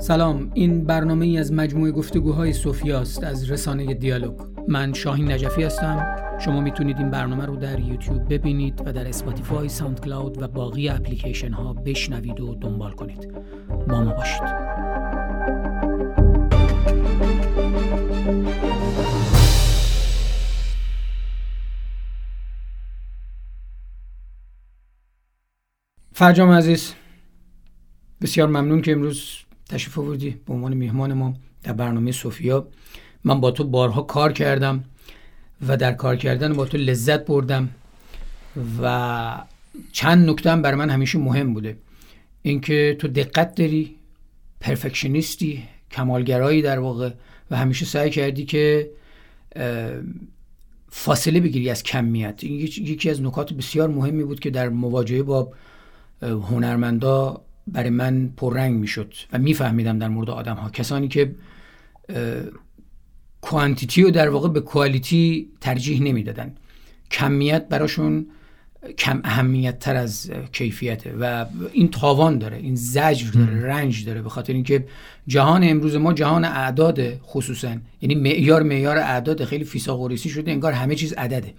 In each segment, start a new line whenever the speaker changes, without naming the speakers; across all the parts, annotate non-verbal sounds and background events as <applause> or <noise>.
سلام این برنامه ای از مجموعه گفتگوهای است از رسانه دیالوگ. من شاهین نجفی هستم. شما می‌تونید این برنامه رو در یوتیوب ببینید و در Spotify SoundCloud و باقی اپلیکیشن ها بشنوید و دنبال کنید. با ما باشید. فرجام عزیز بسیار ممنون که امروز تشریف آوردی به عنوان میهمان ما در برنامه سوفیا من با تو بارها کار کردم و در کار کردن با تو لذت بردم و چند نکته هم برای من همیشه مهم بوده. اینکه تو دقت داری پرفکشنیستی کمالگرایی در واقع و همیشه سعی کردی که فاصله بگیری از کمیت. این یکی از نکات بسیار مهمی بود که در مواجهه با هنرمندا برای من پررنگ می‌شد و میفهمیدم در مورد آدم ها کسانی که کوانتیتی رو در واقع به کوالیتی ترجیح نمی‌دادن. کمیت براشون کم اهمیت تر از کیفیته و این تاوان داره این زجر داره رنج داره به خاطر اینکه جهان امروز ما جهان اعداد خصوصا یعنی معیار معیار اعداد خیلی فیساغوریسی شده انگار همه چیز عدده.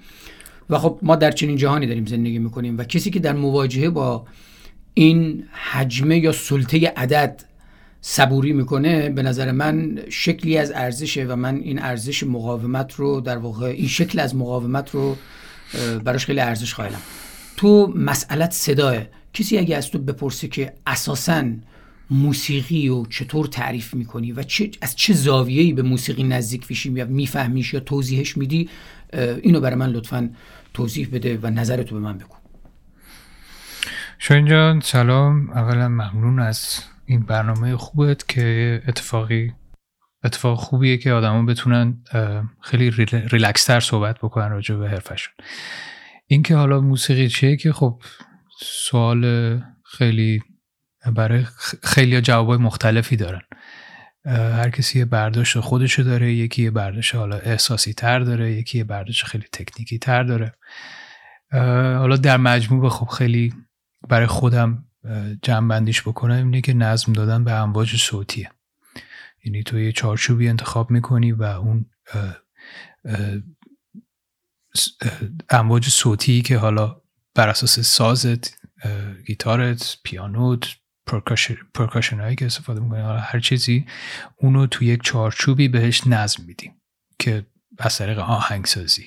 و خب ما در چنین جهانی داریم زندگی می‌کنیم و کسی که در مواجهه با این حجمه یا سلطه عدد صبوری می‌کنه به نظر من شکلی از ارزشه و من این ارزش مقاومت رو در واقع این شکل از مقاومت رو براش خیلی ارزش قائلم. تو مسئلت صداه. کسی اگه از تو بپرسه که اساسا موسیقی و چطور تعریف می‌کنی و چه، از چه زاویه‌ای به موسیقی نزدیک میشی یا میفهمیش یا توضیحش میدی اینو برای من لطفا توضیح بده و نظرتو به من بگو.
شاین جان سلام. اولا ممنون از این برنامه خوبت که اتفاقی اتفاق خوبیه که آدما بتونن خیلی ریلکس صحبت بکنن راجع به حرفشون این که حالا موسیقی چیه که خب سوال خیلی برای خیلی جوابای مختلفی دارن. هر کسی یه برداشت خودشو داره یکی یه برداشت حالا احساسی تر داره یکی یه برداشت خیلی تکنیکی تر داره. حالا در مجموع خب خیلی برای خودم جمع بکنم اینه که نظم دادن به امواج صوتیه. یعنی تو یه چارچوبی انتخاب می‌کنی و اون امواج صوتی که حالا بر اساس سازت گیتارت پیانوت پرکاشن هایی که استفاده می‌کنی حالا هر چیزی اونو تو یک چارچوبی بهش نظم میدیم که از طریق آهنگسازی.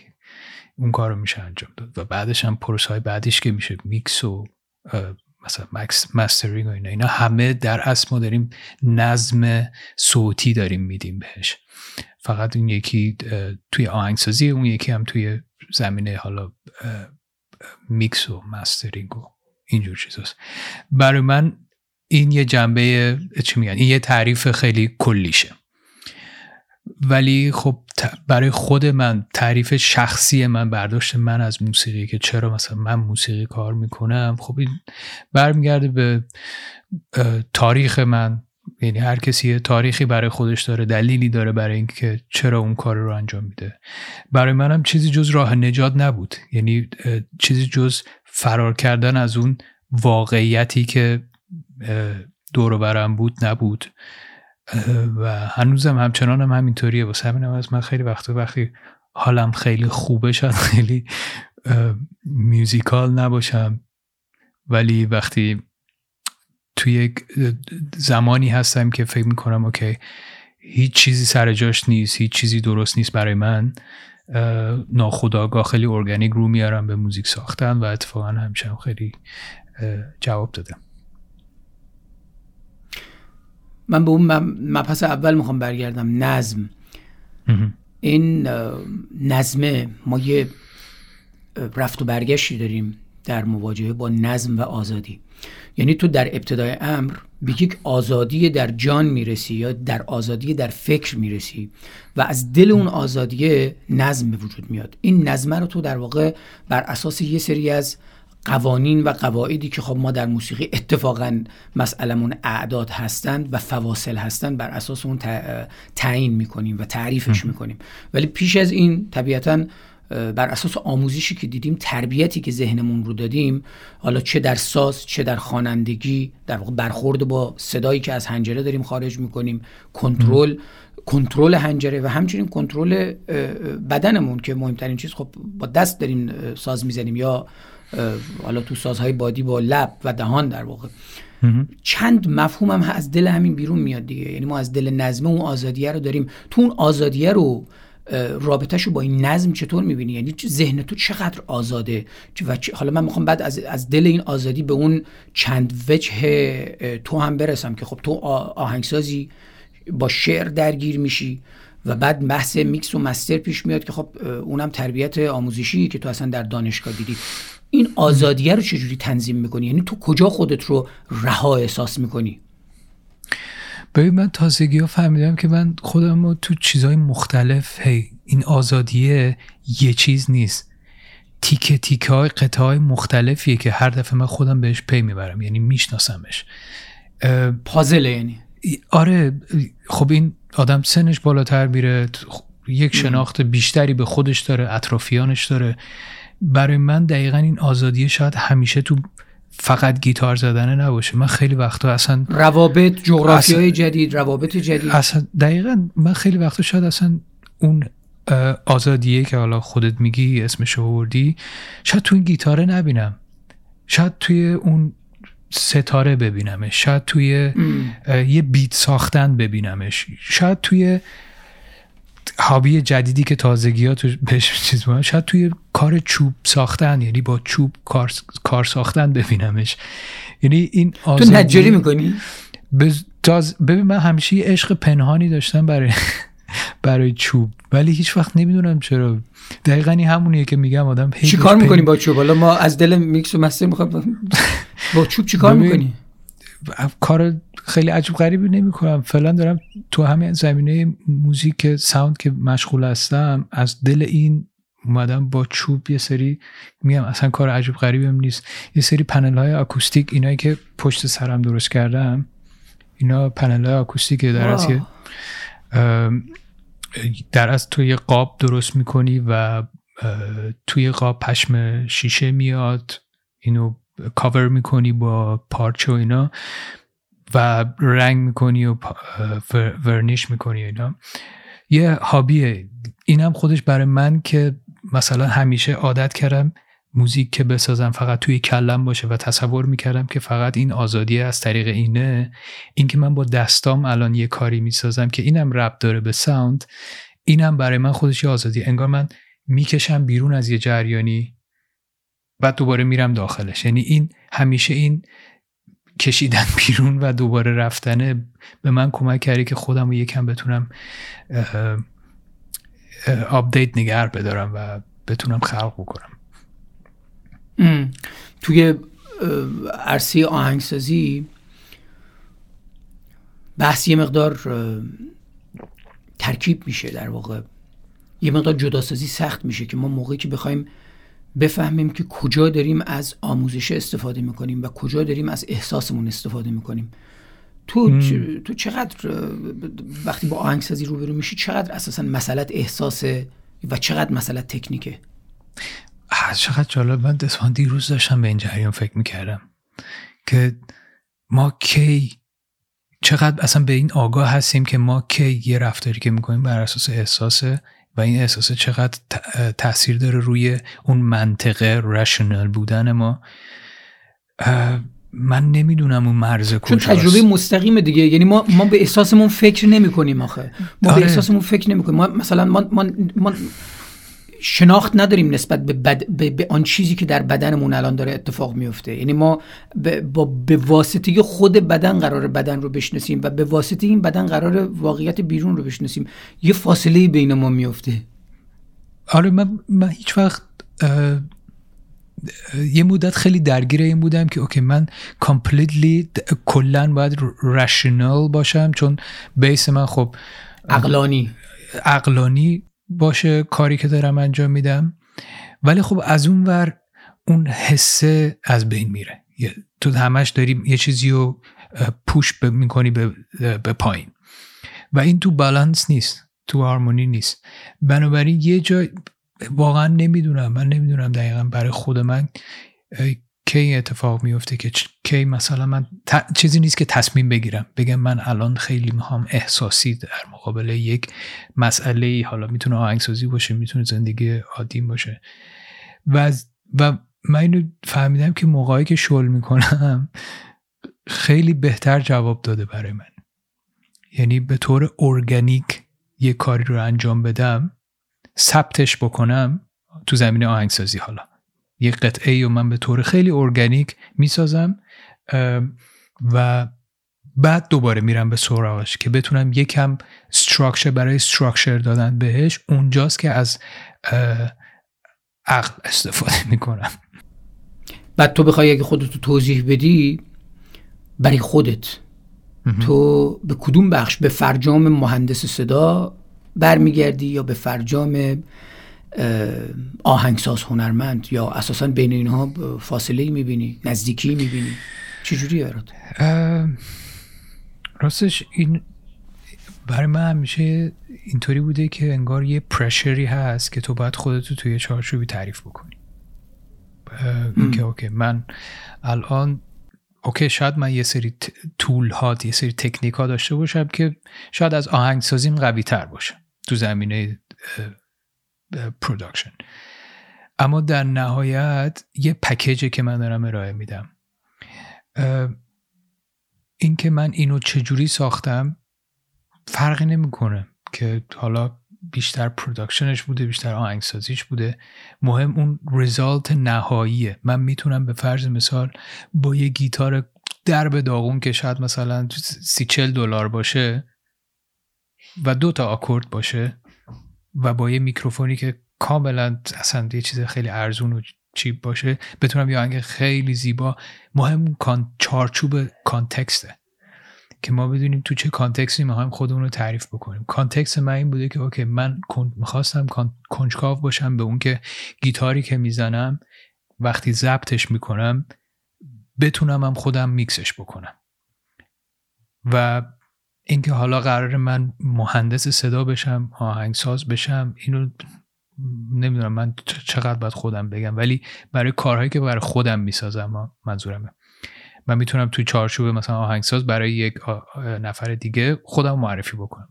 اون کار رو میشه انجام داد. و بعدش هم process های بعدیش که میشه میکس و مثلا mix mastering و اینا. اینا همه در اصل ما داریم نظم صوتی داریم میدیم بهش. فقط این یکی توی آهنگسازی اون یکی هم توی زمینه حالا میکس و mastering و اینجور چیزاست. برای من این یه جنبه چی میگن؟ این یه تعریف خیلی کلیشه. ولی خب برای خود من تعریف شخصی من برداشت من از موسیقی که چرا مثلا من موسیقی کار می‌کنم خب این برمیگرده به تاریخ من. یعنی هر کسی تاریخی برای خودش داره دلیلی داره برای اینکه چرا اون کار رو انجام میده. برای منم چیزی جز راه نجات نبود. یعنی چیزی جز فرار کردن از اون واقعیتی که دور برم بود نبود. و هنوزم همچنان هم همینطوریه. واسه همین از من خیلی وقتا وقتی حالم خیلی خوبه شد خیلی میوزیکال نباشم. ولی وقتی توی یک زمانی هستم که فکر می‌کنم اوکی هیچ چیزی سر جاش نیست هیچ چیزی درست نیست برای من ناخداگاه خیلی ارگانیک رو میارم به موزیک ساختن و اتفاقا همیشه خیلی جواب دادم.
من به اون مبحث اول می‌خوام برگردم. نظم. این نظمه ما یه رفت و برگشتی داریم در مواجهه با نظم و آزادی. یعنی تو در ابتدای امر به یک آزادی در جان می‌رسی یا در آزادی در فکر می‌رسی و از دل اون آزادی نظم به وجود میاد. این نظمه رو تو در واقع بر اساس یه سری از قوانین و قواعدی که خب ما در موسیقی اتفاقا مسئلمون اعداد هستند و فواصل هستند بر اساس اون تعیین می‌کنیم و تعریفش می‌کنیم. ولی پیش از این طبیعتا بر اساس آموزشی که دیدیم تربیتی که ذهنمون رو دادیم حالا چه در ساز چه در خوانندگی در واقع برخورد با صدایی که از هنجره داریم خارج می‌کنیم کنترل کنترل هنجره و همچنین کنترل بدنمون که مهمترین چیز خب با دست داریم ساز می‌زنیم یا حالا تو سازهای بادی با لب و دهان در واقع. چند مفهوم هم از دل همین بیرون میاد دیگه. یعنی ما از دل نظمه اون آزادیه رو داریم. تو اون آزادیه رو رابطهشو با این نظم چطور می‌بینی؟ یعنی ذهن تو چقدر آزاده؟ و حالا من می‌خوام بعد از, از دل این آزادی به اون چند وجه تو هم برسم که خب تو آهنگسازی با شعر درگیر میشی. و بعد بحث میکس و مستر پیش میاد که خب اونم تربیت آموزشی که تو اصلا در دانشگاه دیدی. این آزادیه رو چجوری تنظیم می‌کنی؟ یعنی تو کجا خودت رو رها احساس می‌کنی؟
ببین من تازگی ها فهمیدم که من خودم رو تو چیزهای مختلف هی این آزادیه یه چیز نیست. تیکه تیکه های قطعه های مختلفیه که هر دفعه من خودم بهش پی می‌برم یعنی میشناسمش.
پازله یعنی.
آره خب این آدم سنش بالاتر میره یک شناخت بیشتری به خودش داره اطرافیانش داره. برای من دقیقا این آزادی شاید همیشه تو فقط گیتار زدن نباشه. من خیلی وقتا اصلا
روابط جغرافی های جدید روابط جدید.
اصلا دقیقا من خیلی وقتا شاید اصلا اون آزادیه که حالا خودت میگی اسمش آوردی شاید تو این گیتاره نبینم. شاید توی اون ستاره ببینمش شاید توی یه بیت ساختن ببینمش. شاید توی هابی جدیدی که تازگی ها تو بهش چیز شاید توی کار چوب ساختن یعنی با چوب کار, کار ساختن ببینمش. یعنی این
آزادی تو نجاری می‌کنی؟
ببین من همیشه یه عشق پنهانی داشتم برای برای چوب. ولی هیچ وقت نمی‌دونم چرا. دقیقا این همونیه که میگم آدم
چی کار می‌کنی با چوب؟ حالا ما از دل میکس و master می‌خوام با چوب چی کار <laughs> می‌کنی؟
کار خیلی عجب غریبی نمی کنم فعلا دارم تو همین زمینه موزیک sound که مشغول هستم از دل این اومدم با چوب یه سری میگم اصلا کار عجب غریبی هم نیست. یه سری پنل های آکوستیک اینایی که پشت سرم درست کردم اینا پنل های آکوستیک در از در از توی قاب درست می‌کنی و توی قاب پشم شیشه میاد اینو کاور می‌کنی با پارچه و اینا و رنگ می‌کنی و ورنیش می‌کنی اینا. یه هابیه اینم خودش برای من که مثلا همیشه عادت کردم موزیک که بسازم فقط توی کلم باشه و تصور می‌کردم که فقط این آزادی از طریق اینه اینکه من با دستام الان یه کاری می‌سازم که اینم رب داره به ساوند اینم برای من خودش یه آزادی. انگار من می‌کشم بیرون از یه جریانی بعد دوباره میرم داخلش. یعنی این همیشه این کشیدن <laughs> بیرون و دوباره رفتنه به من کمک کردی که خودم رو یکم بتونم آپدیت نگر بدارم و بتونم خلق بکنم.
توی عرصه آهنگسازی بحث یه مقدار ترکیب میشه در واقع. یه مقدار جداسازی سخت میشه که ما موقعی که بخوایم بفهمیم که کجا داریم از آموزش استفاده می‌کنیم و کجا داریم از احساسمون استفاده می‌کنیم. تو تو چقدر وقتی با آهنگسازی روبرو میشی چقدر اساسا مسئلت احساسه و چقدر مسئلت تکنیکه؟
چقدر جالب من دستان دیروز داشتم به این جریان فکر می‌کردم که ما کی چقدر اصلا به این آگاه هستیم که ما کی یه رفتاری که می‌کنیم بر اساس احساسه و این احساس چقدر تاثیر داره روی اون منطقه رشنال بودن ما. من نمی‌دونم اون مرز کجاست.
چون تجربه مستقیم دیگه. یعنی ما ما به احساسمون فکر نمی کنیم آخه. ما به آره. احساسمون فکر نمی کنیم ما مثلا ما, ما, ما شناخت نداریم نسبت به, بد... به... به آن چیزی که در بدنمون الان داره اتفاق میفته. یعنی ما به, با... به واسطه خود بدن قرار بدن رو بشناسیم و به واسطه این بدن قرار واقعیت بیرون رو بشناسیم. یه فاصله بین ما میفته.
آره من, من هیچ وقت یه مدت خیلی درگیر این بودم که okay من completely کلا باید rational باشم چون base من خب
عقلانی.
عقلانی باشه کاری که دارم انجام میدم. ولی خب از اون ور اون حسه از بین میره. تو همش داری یه چیزی رو push می‌کنی به, به پایین. و این تو بالانس نیست تو هارمونی نیست. بنابراین یه جای واقعا نمی‌دونم. من نمی‌دونم دقیقا برای خود من کی اتفاق میفته که کی مثلا من چیزی نیست که تصمیم بگیرم. بگم من الان خیلی می‌خوام احساسی در مقابل یک مسئله ای حالا می‌تونه آهنگسازی باشه می‌تونه زندگی عادی باشه. و و من اینو فهمیدم که موقعی که شل می‌کنم خیلی بهتر جواب داده برای من. یعنی به طور ارگانیک یه کاری رو انجام بدم ثبتش بکنم تو زمینه آهنگسازی حالا. یه قطعه ای و من به طور خیلی ارگانیک می‌سازم و بعد دوباره میرم به سراغش که بتونم یکم استراکچر برای استراکچر دادن بهش اونجاست که از عقل استفاده می‌کنم.
بعد تو بخوای اگه خودتو توضیح بدی برای خودت تو به کدوم بخش؟ به فرجام مهندس صدا برمیگردی یا به فرجام آهنگساز هنرمند یا اساسا بین اینها فاصله می‌بینی نزدیکی می‌بینی؟ چجوری برات؟
راستش این برای من همیشه اینطوری بوده که انگار یه پرشری هست که تو باید خودتو توی چارچوبی تعریف بکنی. که okay من الان okay شاید من یه سری tool ها یه سری تکنیک ها داشته باشم که شاید از آهنگسازیم قوی تر باشه تو زمینه production اما در نهایت یه package ی که من دارم ارائه میدم. این که من اینو چجوری ساختم فرقی نمی‌کنه که حالا بیشتر production ش بوده بیشتر آهنگسازیش بوده. مهم اون result نهاییه. من می‌تونم به فرض مثال با یه گیتار درب داغون که شاید مثلا سی دلار باشه و دو تا آکورد باشه و با یه میکروفونی که کاملا اصلا یه چیز خیلی ارزون و cheap باشه بتونم یه آهنگ خیلی زیبا مهم کان چارچوب context ه. که ما بدونیم تو چه context ی می‌خوایم خودمون رو تعریف بکنیم. context من این بوده که okay من می‌خواستم کنجکاو باشم به اون که گیتاری که می‌زنم وقتی ضبطش می‌کنم بتونم هم خودم میکسش بکنم. و اینکه حالا قرار من مهندس صدا بشم آهنگساز بشم اینو نمی‌دونم من چقدر باید خودم بگم. ولی برای کارهایی که برای خودم می‌سازم منظورمه. من می‌تونم توی چارچوب مثلا آهنگساز برای یک نفر دیگه خودم معرفی بکنم.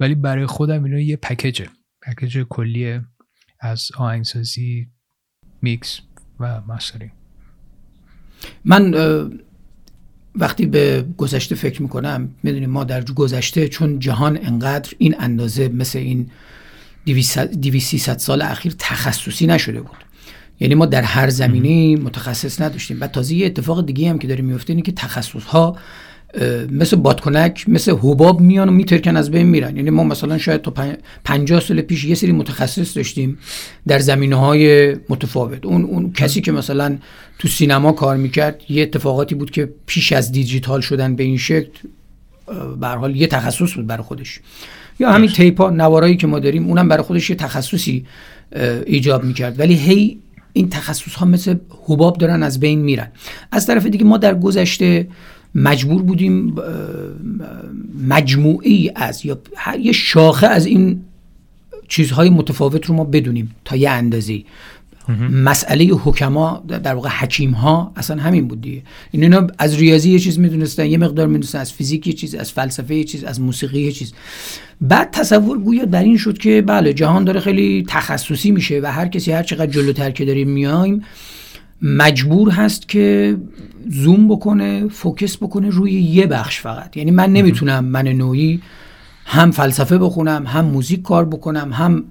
ولی برای خودم اینو یه پکیجه. پکیج کلی از آهنگسازی میکس و ماسترینگ
من وقتی به گذشته فکر می‌کنم می‌دونیم ما در گذشته چون جهان انقدر این اندازه مثل این 200 سال اخیر تخصصی نشده بود. یعنی ما در هر زمینه متخصص نداشتیم. و تازه یه اتفاق دیگه هم که داره میفته اینه که تخصص ها مثل بادکنک مثل حباب میان و میترکن از بین میرن. یعنی ما مثلا شاید تا 50 سال پیش یه سری متخصص داشتیم در زمینه های متفاوت. اون اون کسی که مثلا تو سینما کار می‌کرد یه اتفاقاتی بود که پیش از دیجیتال شدن به این شکل به حال یه تخصص بود برای خودش. یا همین تیپا نوارایی که ما داریم اونم برای خودش یه تخصصی ایجاب می‌کرد. ولی هی این تخصص ها مثل حباب دارن از بین میرن. از طرف دیگه ما در گذشته مجبور بودیم مجموعی از یا یه شاخه از این چیزهای متفاوت رو ما بدونیم تا یه اندازه. مسئله حکما در واقع حکیم ها اصلا همین بود دیگه. این اینا از ریاضی یه چیز می‌دونستن یه مقدار می‌دونستن از فیزیک یه چیز از فلسفه یه چیز از موسیقی یه چیز. بعد تصور گویا در این شد که بله جهان داره خیلی تخصصی میشه و هر کسی هر چقدر جلوتر که داریم میایم مجبور هست که زوم بکنه focus بکنه روی یه بخش فقط. یعنی من نمی‌تونم من نوعی هم فلسفه بخونم هم موزیک کار بکنم هم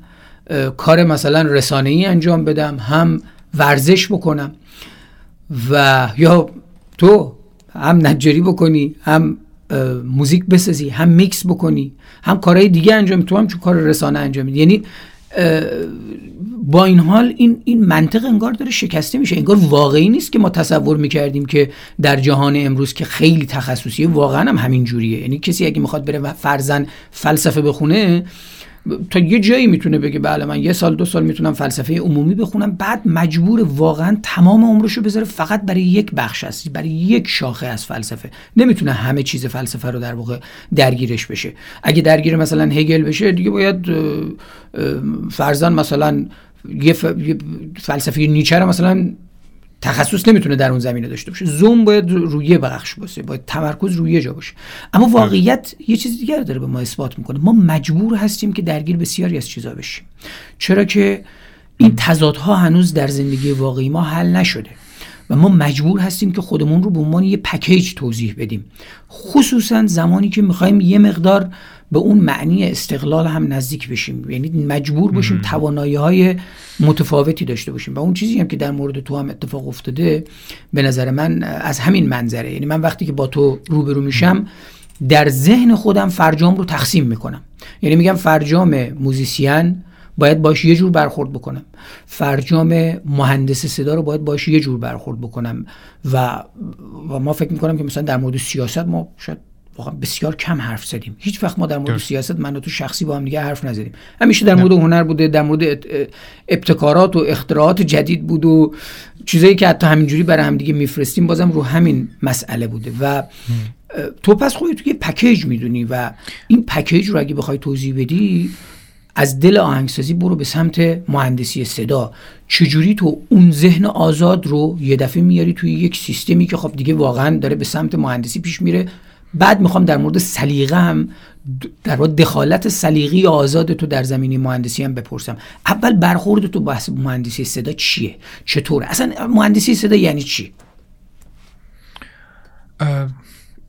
کار مثلا رسانه ای انجام بدم هم ورزش بکنم. و یا تو هم نجاری بکنی هم موزیک بسازی هم میکس بکنی هم کارهای دیگه انجام تو هم چون کار رسانه انجام میدی. یعنی با این حال این این منطق انگار داره شکسته میشه. انگار واقعی نیست که ما تصور می‌کردیم که در جهان امروز که خیلی تخصصیه واقعا هم همین جوریه. یعنی کسی اگه می‌خواد بره فرزن فلسفه بخونه تا یه جایی می‌تونه بگه بله من یه سال دو سال می‌تونم فلسفه عمومی بخونم بعد مجبور واقعا تمام عمرشو بذاره فقط برای یک بخش است برای یک شاخه از فلسفه. نمی‌تونه همه چیز فلسفه رو در واقع درگیرش بشه. اگه درگیر مثلا هگل بشه دیگه باید فرزن مثلا یه, ف... فلسفه نیچه مثلا تخصص نمی‌تونه در اون زمینه داشته باشه. زوم باید رویه بخش باشه باید تمرکز روی یه جا باشه. اما واقعیت یه چیز دیگر داره به ما اثبات می‌کنه. ما مجبور هستیم که درگیر بسیاری از چیزا بشیم. چرا که این تضادها هنوز در زندگی واقعی ما حل نشده و ما مجبور هستیم که خودمون رو به عنوان یه پکیج توضیح بدیم. خصوصا زمانی که می‌خوایم یه مقدار به اون معنی استقلال هم نزدیک بشیم. یعنی مجبور باشیم توانایی های متفاوتی داشته باشیم. و اون چیزی هم که در مورد تو هم اتفاق افتاده به نظر من از همین منظره. یعنی من وقتی که با تو روبرو میشم در ذهن خودم فرجام رو تقسیم می‌کنم. یعنی میگم فرجام موزیسین باید باش یه جور برخورد بکنم. فرجام مهندس صدا رو باید باش یه جور برخورد بکنم. و, و ما فکر می‌کنم که مثلا در مورد سیاست ما شاید واقعا بسیار کم حرف زدیم. هیچ وقت ما در مورد سیاست من و تو شخصی با هم دیگه حرف نزدیم. همیشه در مورد هنر بوده در مورد ابتکارات و اختراعات جدید بود و چیزایی که حتی همینجوری برای هم دیگه میفرستیم بازم رو همین مسئله بوده و تو پس خودت تو یه پکیج می‌دونی و این پکیج رو اگه بخوای توضیح بدی از دل آهنگسازی برو به سمت مهندسی صدا. چجوری تو اون ذهن آزاد رو یه دفعه میاری توی یک سیستمی که خب دیگه واقعا داره به سمت مهندسی پیش میره بعد می‌خوام در مورد سلیقه هم در مورد دخالت سلیقی آزاد تو در زمینی مهندسی هم بپرسم. اول برخورد تو بحث مهندسی صدا چیه؟ چطوره؟ اصلا مهندسی صدا یعنی چی؟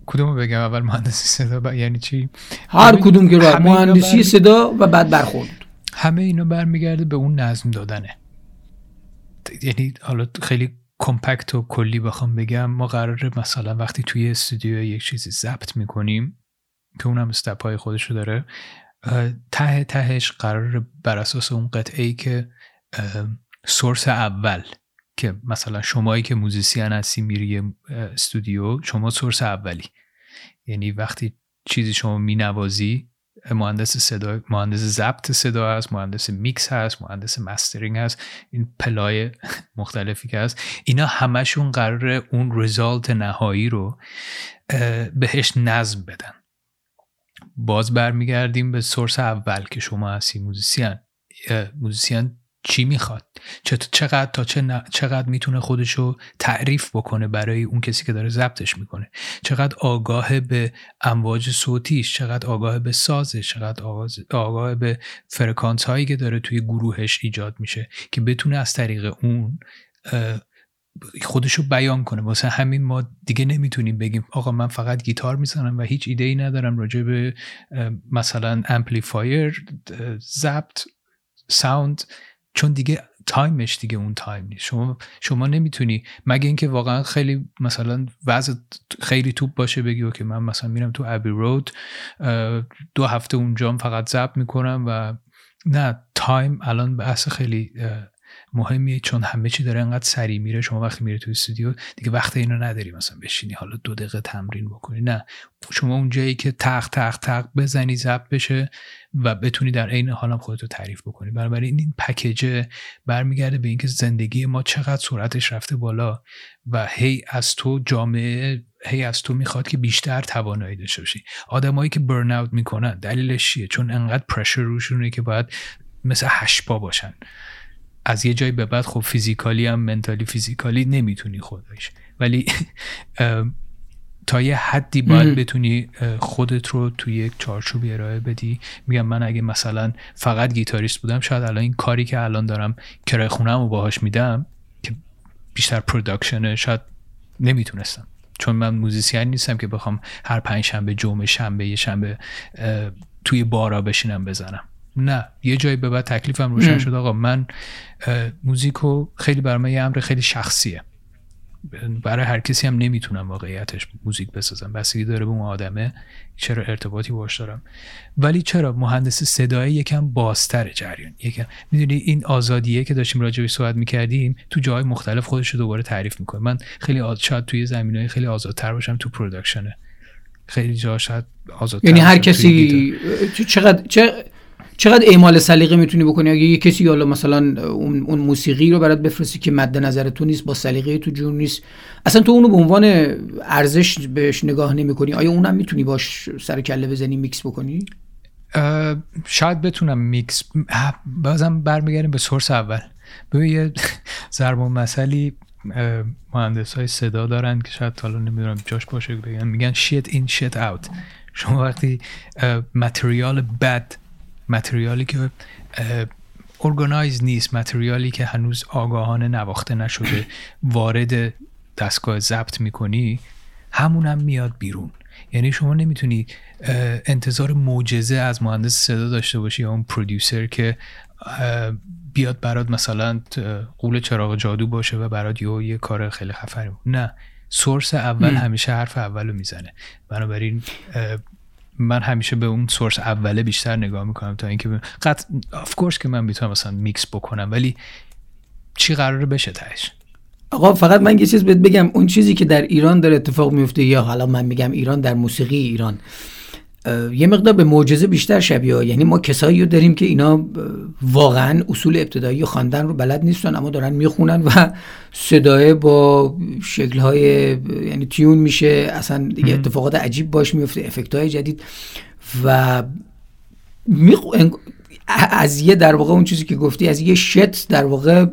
کدومو بگم؟ اول مهندسی صدا یعنی چی؟
هر کدوم که را مهندسی صدا و بعد برخورد.
همه اینا برمیگرده به اون نظم دادنه. یعنی حالا خیلی کمپکت و کلی بخوام بگم ما قراره مثلا وقتی توی استودیو یک چیزی ضبط می‌کنیم که اونم استپ خودش رو داره ته تهش قرار بر اساس اون قطعه ای که سورس اول که مثلا شمایی که موزیسین هستی میری استودیو شما سورس اولی. یعنی وقتی چیزی شما مینوازی مهندس صدا مهندس ضبط صدا هست مهندس میکس هست مهندس mastering هست این پله‌های مختلفی که هست اینا همشون قرار اون result نهایی رو بهش نظم بدن باز برمیگردیم به source اول که شما هستی musician musician چی می‌خواد؟ چقدر تا چه چقدر می‌تونه خودشو تعریف بکنه برای اون کسی که داره ضبطش می‌کنه؟ چقدر آگاه به امواج صوتیش چقدر آگاه به سازش چقدر آگاه به فرکانس هایی که داره توی گروهش ایجاد میشه که بتونه از طریق اون خودشو بیان کنه. واسه همین ما دیگه نمی‌تونیم بگیم آقا من فقط گیتار می‌زنم و هیچ ایده ای ندارم راجع به مثلا amplifier ضبط sound چون دیگه time ش دیگه اون time نیست. شما شما نمی‌تونی مگه اینکه واقعا خیلی مثلا وضع خیلی توپ باشه بگی که من مثلا میرم تو ابی رود دو هفته اونجا فقط ضبط می‌کنم و نه تایم الان بحث خیلی مهمیه چون همه چی داره انقدر سریع میره. شما وقتی میره تو استودیو دیگه وقت اینو نداری مثلا بشینی حالا دو دقیقه تمرین بکنی. نه. شما اون جایی که تق تق تق بزنی ضبط بشه و بتونی در عین حال هم خودتو تعریف بکنی. بنابراین این پکیج برمیگرده به اینکه زندگی ما چقدر سرعتش رفته بالا و هی از تو جامعه هی از تو می‌خواد که بیشتر توانایی داشته باشی. آدمایی که برن اوت می‌کنن دلیلش چیه؟ چون انقدر پرشر روشونه که باید مثل هشپا باشن. از یه جای به بعد خب فیزیکالی هم منتالی فیزیکالی نمی‌تونی خودش. ولی <laughs> تا یه حدی باید بتونی خودت رو توی یک چارچوب ارائه بدی. میگم من اگه مثلا فقط گیتاریست بودم شاید الان این کاری که الان دارم کرایه خونم رو باهاش میدم که بیشتر production ه شاید نمی‌تونستم. چون من musician نیستم که بخوام هر پنج شنبه جمعه شنبه یه شنبه توی بارا بشینم بزنم. نه یه جایی به بعد تکلیفم روشن شد. آقا من موزیکو خیلی برای من یه امر خیلی شخصیه. برای هر کسی هم نمی‌تونم واقعیتش موزیک بسازم. بستگی داره به اون آدمه چرا ارتباطی باش دارم. ولی چرا؟ مهندس صدای یکم بازتر جریان. یکم می‌دونی این آزادیه که داشتیم راجع به صحبت می‌کردیم تو جای مختلف خودش رو دوباره تعریف می‌کنه. من خیلی آز... شاید توی زمینهای خیلی آزادتر باشم تو پروداکشنه. خیلی جا شاید آزادتر
یعنی هر کسی چقدر چه چقدر اعمال سلیقه می‌تونی بکنی؟ اگه یه کسی حالا مثلا اون, موسیقی رو برات بفرستی که مد نظر تو نیست با سلیقه تو جور نیست اصلا تو اونو به عنوان ارزش بهش نگاه نمی‌کنی؟ آیا اونم می‌تونی باش سر کله بزنی میکس بکنی؟
شاید بتونم میکس. بازم برمیگردیم به source اول. ببین یه ضرب المثله مهندس های صدا دارن که شاید حالا نمی‌دونم جاش باشه بگن. میگن shit in shit out. شما وقتی material بد material ی که organize نیست material ی که هنوز آگاهانه نواخته نشده وارد دستگاه ضبط می‌کنی همون هم میاد بیرون. یعنی شما نمی‌تونی انتظار معجزه از مهندس صدا داشته باشی یا اون producer که بیاد برات مثلا غول چراغ جادو باشه و برات یه کار خیلی خفنی نه. source اول همیشه حرف اولو می‌زنه. بنابراین من همیشه به اون source اوله بیشتر نگاه می‌کنم تا اینکه قط اف که من می‌تونم مثلا میکس بکنم ولی چی قراره بشه تهش؟
آقا فقط من یه چیز بهت بگم. اون چیزی که در ایران داره اتفاق میفته یا حالا من میگم ایران در موسیقی ایران. یه مقدار به معجزه بیشتر شبیه یعنی ما کسایی رو داریم که اینا واقعا اصول ابتدایی خواندن رو بلد نیستن اما دارن می‌خونن و صدای با شکلهای یعنی تیون میشه. اصلا یه اتفاقات عجیب باش میفته افکت های جدید. و از یه در واقع اون چیزی که گفتی از یه شت در واقع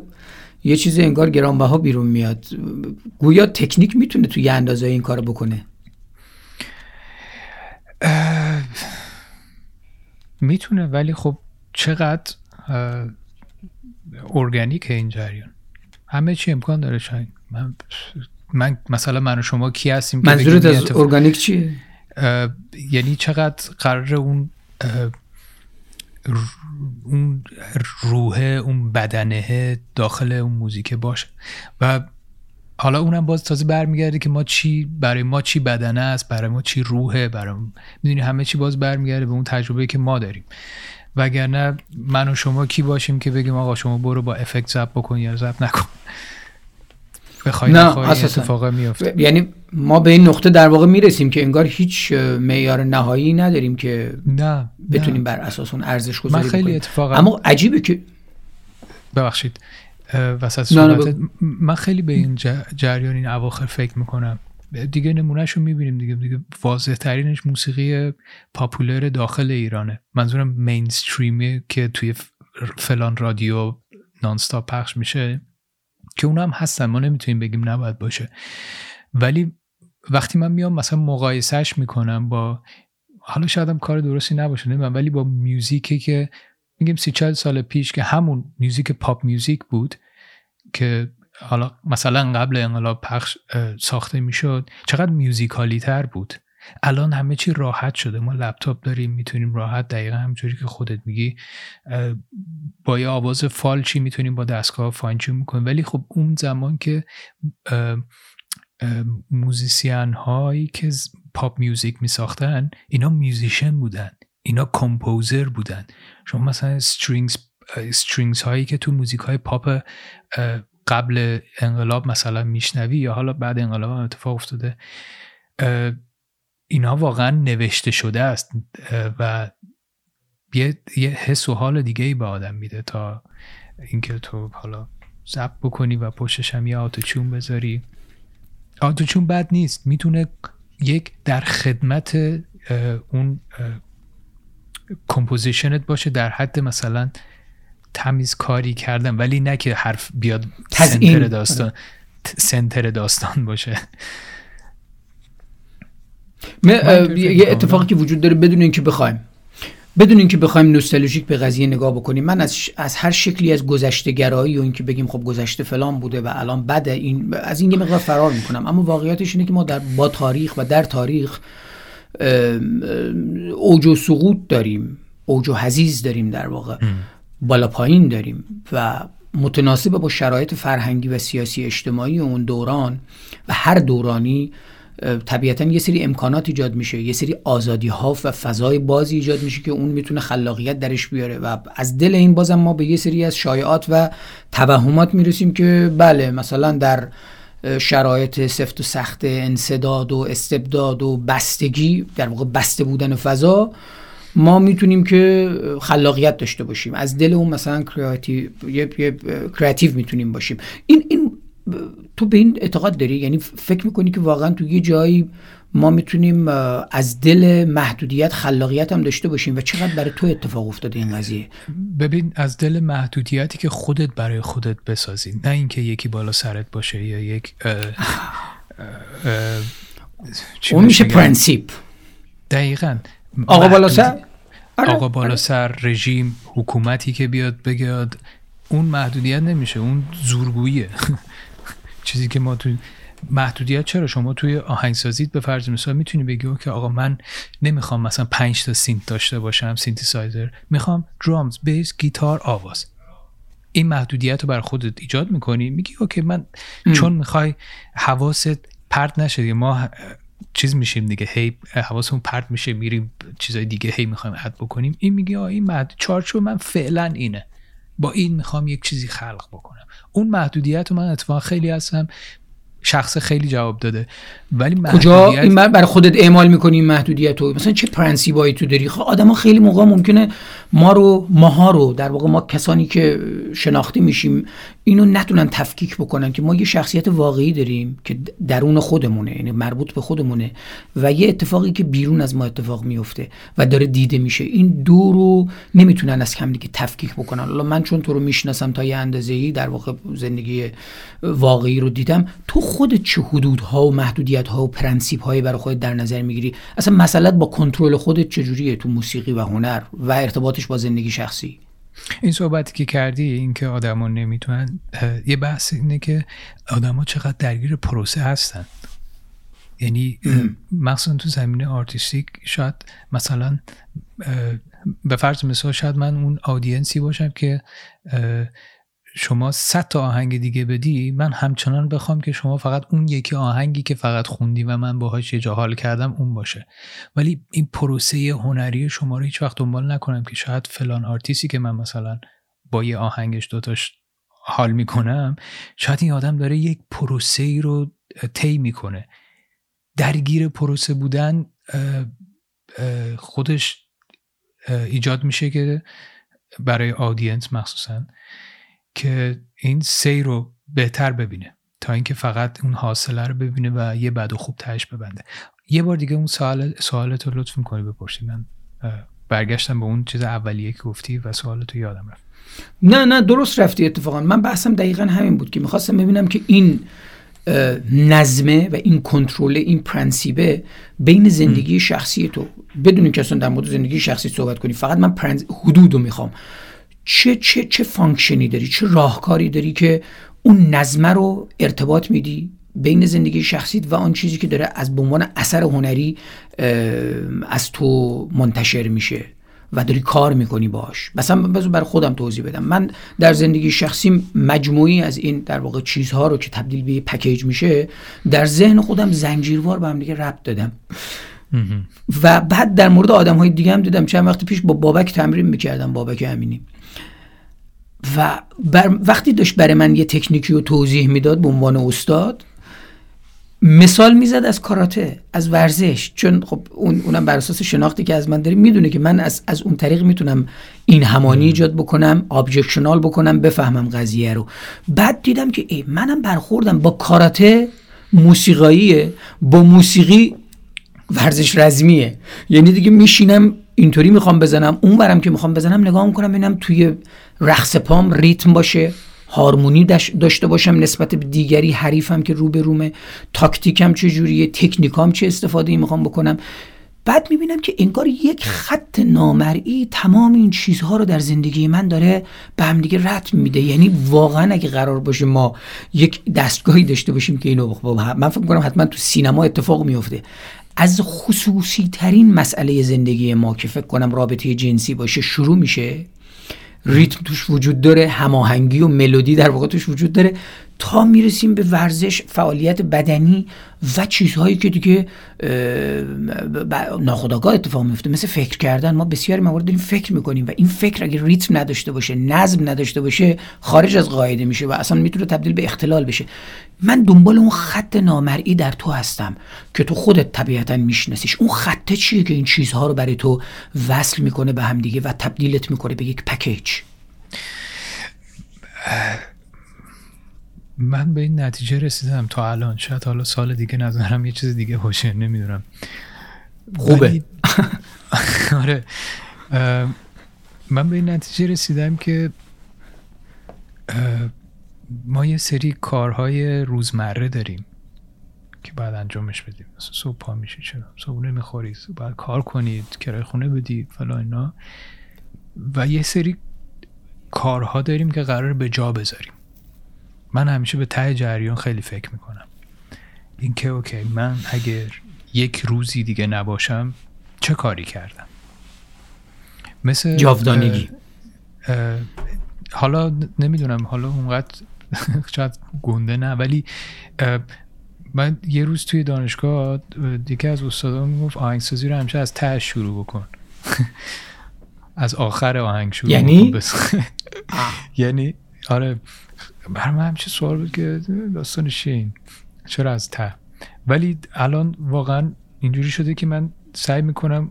یه چیز انگار گرانبها بیرون میاد. گویا تکنیک می‌تونه توی اندازه این کارو بکنه؟
می‌تونه ولی خب چقدر ارگانیک این جریان؟ همه چی امکان داره شاید. من, من مثلا من و شما کی هستیم
منظورت از ارگانیک چیه؟
یعنی چقدر قرار اون اون روحه اون بدنه داخل اون موزیک باشه. و حالا اونم باز تازه برمیگرده که ما چی برای ما چی بدنه است برای ما چی روحه برای می‌دونی همه چی باز برمیگرده به اون تجربه که ما داریم. وگرنه من و شما کی باشیم که بگیم آقا شما برو با افکت زب بکن یا زب نکن.
بخوای نه اتفاق میفته یعنی ما به این نقطه در واقع می‌رسیم که انگار هیچ معیار نهایی نداریم که
نه
بتونیم بر اساس اون ارزش گذاری
من خیلی اتفاقا
اما عجیبه که
ببخشید. وسط صحبت من خیلی به این جریان این اواخر فکر می‌کنم. دیگه نمونهش رو می‌بینیم دیگه. دیگه واضح ترینش موسیقی پاپولر داخل ایرانه. منظورم مینستریمی که توی فلان رادیو نانستاپ پخش میشه که اونا هم هستن. ما نمی‌تونیم بگیم نباید باشه. ولی وقتی من میام مثلا مقایسهش می‌کنم با حالا شاید هم کار درستی نباشه نمی‌دونم ولی با میوزیکی که میگیم سی چل سال پیش که همون میوزیک پاپ میوزیک بود که حالا مثلا قبل انقلاب پخش ساخته می‌شد چقدر میوزیکالی تر بود. الان همه چی راحت شده. ما لپتاپ داریم می‌تونیم راحت دقیقا همجوری که خودت میگی با یه آواز فالچی می‌تونیم با دستگاه فاینچون می‌کنیم. ولی خب اون زمان که موزیسین هایی که پاپ میوزیک میساختن اینا میوزیشن بودن. اینا کمپوزر بودن. شما مثلا سترینگز سترینگز هایی که تو موزیک های پاپ قبل انقلاب مثلا میشنوی یا حالا بعد انقلاب هم اتفاق افتاده اینا واقعا نوشته شده است و یه, یه حس و حال دیگه ای به آدم میده تا اینکه تو حالا ضبط بکنی و پشتش هم یه autotune بذاری. autotune بد نیست می‌تونه یک در خدمت اون composition ت باشه در حد مثلا تمیز کاری کردن. ولی نه که حرف بیاد center داستان center داستان باشه.
یه اتفاقی که وجود داره بدون اینکه بخوایم بدون اینکه بخوایم نوستالژیک به قضیه نگاه بکنیم من از, از هر شکلی از گذشته گرایی و اینکه بگیم خب گذشته فلان بوده و الان بده این از این یه مقدار فرار می‌کنم. اما واقعیتش اینه که ما در با تاریخ و در تاریخ اوج و سقوط داریم اوج و حزیز داریم در واقع. بالا پایین داریم و متناسب با شرایط فرهنگی و سیاسی اجتماعی اون دوران و هر دورانی طبیعتا یه سری امکانات ایجاد میشه. یه سری آزادی ها و فضای بازی ایجاد میشه که اون می‌تونه خلاقیت درش بیاره و از دل این بازم ما به یه سری از شایعات و توهمات می‌رسیم که بله مثلا در شرایط سفت و سخت انصداد و استبداد و بستگی در واقع بسته بودن فضا ما می‌تونیم که خلاقیت داشته باشیم. از دل اون مثلا creative می‌تونیم باشیم. این این تو به این اعتقاد داری؟ یعنی فکر می‌کنی که واقعا تو یه جایی ما می‌تونیم از دل محدودیت خلاقیت هم داشته باشیم و چقدر برای تو اتفاق افتاده این قضیه؟
ببین از دل محدودیتی که خودت برای خودت بسازی نه اینکه یکی بالا سرت باشه یا یک
اون میشه پرنسیپ.
دقیقا.
آقا بالا سر؟
آره، آقا بالا آره. سر رژیم حکومتی که بیاد بگه اون محدودیت نمیشه اون زورگوییه. <laughs> چیزی که ما تو محدودیت چرا؟ شما توی آهنگسازیت به فرض مثال می‌تونی بگی که آقا من نمی‌خوام مثلا 5 تا synth داشته باشم سینتیسایزر. می‌خوام drums bass گیتار آواز. این محدودیت رو بر خودت ایجاد می‌کنی میگی okay من چون می‌خوای حواست پرت نشه ما چیز میشیم دیگه هی حواسمون پرت میشه میریم چیزای دیگه هی می‌خوایم اد بکنیم. این میگه این محد... چارچوب من فعلا اینه. با این می‌خوام یک چیزی خلق بکنم. اون محدودیت رو من اتفاقا خیلی هستم. شخص خیلی جواب داده. ولی
کجا؟ این برای خودت اعمال می‌کنی این محدودیت رو مثلا چه پرنسیبایی تو داری؟ خب آدم ها خیلی موقع ممکنه ما رو ماها رو در واقع ما کسانی که شناخته میشیم اینو نتونن تفکیک بکنن که ما یه شخصیت واقعی داریم که درون خودمونه یعنی مربوط به خودمونه و یه اتفاقی که بیرون از ما اتفاق میفته و داره دیده میشه. این دو رو نمی‌تونن از هم دیگه تفکیک بکنن. حالا من چون تو رو می‌شناسم تا یه اندازه ای در واقع زندگی واقعی رو دیدم تو خودت چه حدودها و محدودیت ها و پرنسیپ هایی برای خودت در نظر می‌گیری؟ اصلا مسئلت با کنترل خودت چجوریه تو موسیقی و هنر و ارتباطش با زندگی شخصی؟
این صحبتی که کردی اینکه آدما نمی‌تونن یه بحث اینه که آدما چقدر درگیر پروسه هستن. یعنی مخصوصا تو زمینه artistic شاید مثلا به فرض مثال شاید من اون audience ی باشم که شما صد تا آهنگ دیگه بدی من همچنان بخوام که شما فقط اون یکی آهنگی که فقط خوندی و من باهاش یه جا کردم اون باشه. ولی این پروسه هنری شما رو هیچ وقت دنبال نکنم که شاید فلان آرتیستی که من مثلا با یه آهنگش دوتاش حال می‌کنم شاید این آدم داره یک پروسه ای رو طی می‌کنه. درگیر پروسه بودن خودش ایجاد میشه که برای آدینس مخصوصا. که این سیر رو بهتر ببینه تا اینکه فقط اون حاصله رو ببینه و یه بد و خوب تهش ببنده. یه بار دیگه اون سوال سوالت رو لطف می‌کنی بپرسی. من برگشتم به اون چیز اولیه که گفتی و سوالت رو یادم رفت.
نه نه درست رفتی اتفاقا. من بحثم دقیقا همین بود که می‌خواستم ببینم که این نظمه و این کنترل این پرنسیبه بین زندگی شخصی تو بدون که اصلا در مورد زندگی شخصی صحبت کنی فقط من پرنس... حدود رو می‌خوام. چه چه چه function ی داری؟ چه راهکاری داری که اون نظمه رو ارتباط میدی بین زندگی شخصیت و آن چیزی که داره از به عنوان اثر هنری از تو منتشر میشه و داری کار می‌کنی باش مثلا بذار برای خودم توضیح بدم. من در زندگی شخصی مجموعی از این در واقع چیزها رو که تبدیل به پکیج میشه در ذهن خودم زنجیروار به هم دیگه ربط دادم. و بعد در مورد آدم های دیگه هم دیدم. چند وقت پیش با بابک تمرین می‌کردم بابک امینی. و بر وقتی داشت برای من یه تکنیکی رو توضیح می‌داد به عنوان استاد مثال می‌زد از کاراته از ورزش. چون خب اون اونم بر اساس شناختی که از من داره می‌دونه که من از از اون طریق می‌تونم این همانی ایجاد بکنم ابجکشنال بکنم بفهمم قضیه رو. بعد دیدم که ای منم برخوردم با کاراته موسیقاییه با موسیقی ورزش رزمیه یعنی دیگه میشینم اینطوری می‌خوام بزنم اون برم که می‌خوام بزنم نگاه می‌کنم ببینم توی رقص پام ریتم باشه هارمونی داشته باشم نسبت به دیگری حریفم که رو به رومه تاکتیکم چه جوریه تکنیکام چه استفاده می‌خوام بکنم. بعد می‌بینم که انگار یک خط نامرئی تمام این چیزها رو در زندگی من داره به هم دیگه رد میده. یعنی واقعا اگه قرار باشه ما یک دستگاهی داشته باشیم که اینو من فکر می‌کنم حتما تو سینما اتفاق میفته از خصوصی ترین مسئله زندگی ما که فکر کنم رابطه جنسی باشه شروع میشه. ریتم توش وجود داره هماهنگی و ملودی در واقع توش وجود داره تا می‌رسیم به ورزش فعالیت بدنی و چیزهایی که دیگه ناخداگاه اتفاق میفته. مثل فکر کردن ما بسیاری موارد داریم فکر می‌کنیم و این فکر اگه ریتم نداشته باشه نظم نداشته باشه خارج از قاعده میشه و اصلا می‌تونه تبدیل به اختلال بشه. من دنبال اون خط نامرئی در تو هستم که تو خودت طبیعتا میشناسیش. اون خطه چیه که این چیزها رو برای تو وصل می‌کنه به هم دیگه و تبدیلت می‌کنه به یک پکیج؟
من به این نتیجه رسیدم تا الان. شاید حالا سال دیگه نظرم یه چیز دیگه باشه نمی‌دونم.
خوبه. <laughs>
آره. من به این نتیجه رسیدم که ما یه سری کارهای روزمره داریم که بعد انجامش بدیم. مثلا صبح پا میشه چرا؟ صبح نمی‌خورید باید کار کنید کرای خونه بدید فلا اینا. و یه سری کارها داریم که قرار به جا بذاریم. من همیشه به ته جریان خیلی فکر می‌کنم. اینکه اوکی من اگر یک روزی دیگه نباشم چه کاری کردم؟ مثل
جاودانگی.
حالا نمی‌دونم حالا اونقدر <laughs> شاید گنده نه ولی من یه روز توی دانشگاه دیگه از استادا می‌گفت آهنگسازی رو همیشه از ته شروع بکن. <laughs> از آخر آهنگ شروع
یعنی؟ <laughs>
یعنی آره برای من همیشه سوال بود که داستان شین چرا از ته؟ ولی الان واقعا اینجوری شده که من سعی می‌کنم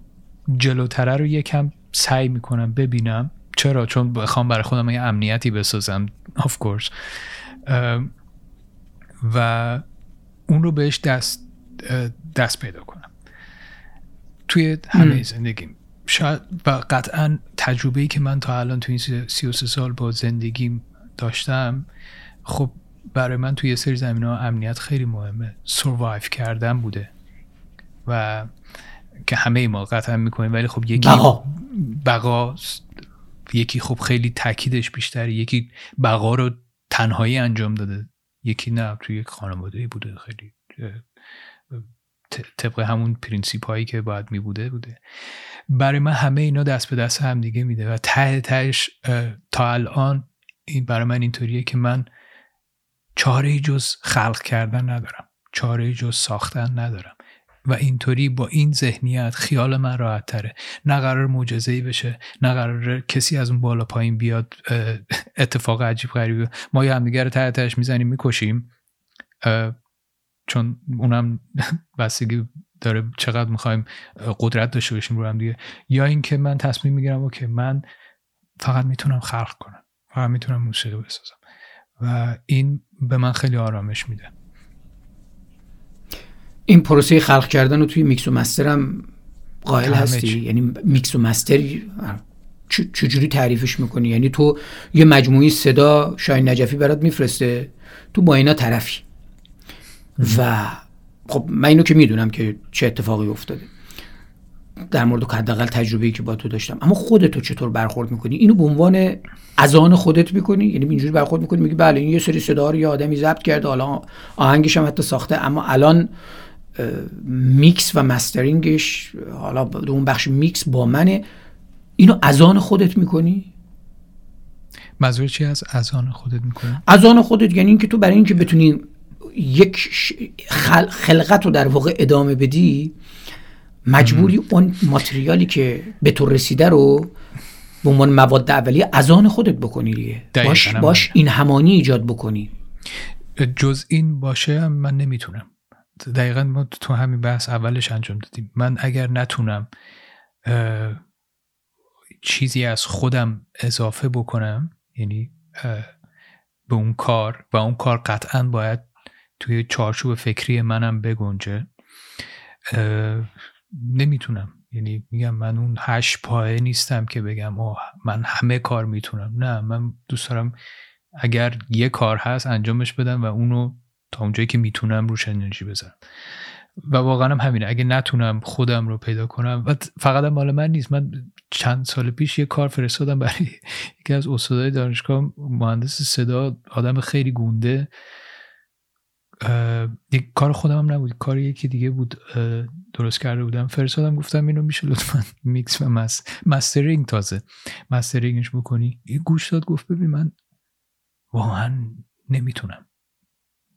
جلوتره رو یکم سعی می‌کنم ببینم. چرا؟ چون بخوام برای خودم یه امنیتی بسازم. Of course. و اون رو بهش دست دست پیدا کنم. توی همه زندگیم. شاید و قطعا تجربه ای که من تا الان توی این 33 سال با زندگیم داشتم خب برای من توی یه سری زمین ها امنیت خیلی مهمه. سروایو کردن بوده. و که همه ما قطعا می‌کنیم ولی خب یکی
بقا
یکی خب خیلی تاکیدش بیشتره یکی بقا رو تنهایی انجام داده یکی نه توی یک خانواده بوده خیلی طبق همون پرینسیپ هایی که باید می بوده. بوده برای من همه اینا دست به دست هم دیگه میده و ته تهش تا الان این برای من اینطوریه که من چاره جز خلق کردن ندارم چاره جز ساختن ندارم. و اینطوری با این ذهنیت خیال من راحت تره. نه قرار معجزه بشه نه قرار کسی از اون بالا پایین بیاد اتفاق عجیب غریبی ما یا همدیگه رو ته تهش می‌زنیم می‌کشیم چون اونم <laughs> بستگی داره چقدر می‌خوایم قدرت داشته باشیم رو هم دیگه. یا اینکه من تصمیم می‌گیرم OK من فقط می‌تونم خلق کنم. فقط می‌تونم موسیقی بسازم. و این به من خیلی آرامش میده.
این پروسه خلق کردن رو توی میکس و مستر هم قائل هستی؟ یعنی میکس و مستر چجوری تعریفش می‌کنی؟ یعنی تو یه مجموعی صدا شاهین نجفی برات میفرسته تو با اینا طرفی. و خب من اینو که می‌دونم که چه اتفاقی افتاده. در مورد حداقل تجربه‌ای که با تو داشتم. اما خودتو چطور برخورد می‌کنی؟ اینو به عنوان از آن خودت می‌کنی؟ یعنی اینجوری برخورد می‌کنی؟ میگی بله این یه سری صدا رو یه آدمی ضبط کرده حالا آهنگش هم حتی ساخته اما الان میکس و مسترینگش حالا اون بخش میکس با منه. اینو اذان خودت می‌کنی؟
منظور چی از اذان خودت می‌کنی؟
اذان خودت یعنی اینکه تو برای اینکه بتونی یک خلقت رو در واقع ادامه بدی مجبوری اون ماتریالی که به تو رسیده رو به عنوان مواد اولیه اذان خودت بکنی دیگه. باش, باش این همانی ایجاد بکنی.
جز این باشه من نمی‌تونم. دقیقا ما تو همین بحث اولش انجام دادیم. من اگر نتونم چیزی از خودم اضافه بکنم یعنی به اون کار و اون کار قطعا باید توی چارچوب فکری منم بگنجه نمی‌تونم. یعنی میگم من اون هشت پایه نیستم که بگم اوه من همه کار می‌تونم. نه من دوست دارم اگر یه کار هست انجامش بدم و اونو تا اونجایی که می‌تونم روش انرژی بزنم و واقعا هم همینه. اگه نتونم خودم رو پیدا کنم و فقط مال من نیست. من چند سال پیش یه کار فرستادم برای یکی از استادای دانشگاه مهندس صدا آدم خیلی گنده. یک کار خودم هم نبود. کار یکی دیگه بود درست کرده بودم. فرستادم گفتم اینو میشه لطفا میکس و مس مسترینگ تازه. مسترینگش بکنی. گوش داد گفت ببین من واقعا نمی‌تونم.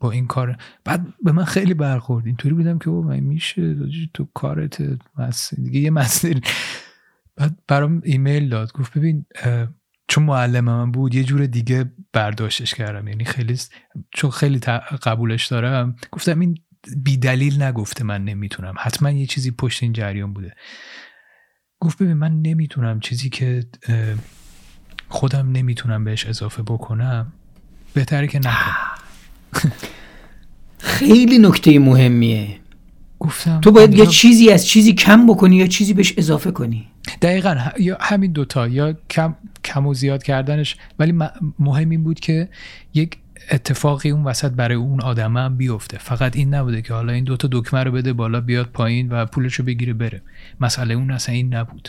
با این کار. بعد به من خیلی برخورد. اینطوری بودم که او من میشه؟ تو کارت دیگه یه مستر بعد برام ایمیل داد. گفت ببین چون معلم من بود یه جور دیگه برداشتش کردم. یعنی خیلی چون خیلی قبولش دارم. گفتم این بی دلیل نگفته من نمی‌تونم. حتما یه چیزی پشت این جریان بوده. گفت ببین من نمی‌تونم چیزی که خودم نمی‌تونم بهش اضافه بکنم بهتره که نکنم.
خیلی نکته مهمیه.
گفتم.
تو باید یه چیزی از چیزی کم بکنی یا چیزی بهش اضافه کنی.
دقیقا یا همین دوتا یا کم کم و زیاد کردنش. ولی مهم این بود که یک اتفاقی اون وسط برای اون آدم هم بیفته. فقط این نبوده که حالا این دوتا دکمه رو بده بالا بیاد پایین و پولش رو بگیره بره. مسئله اون اصلا این نبود.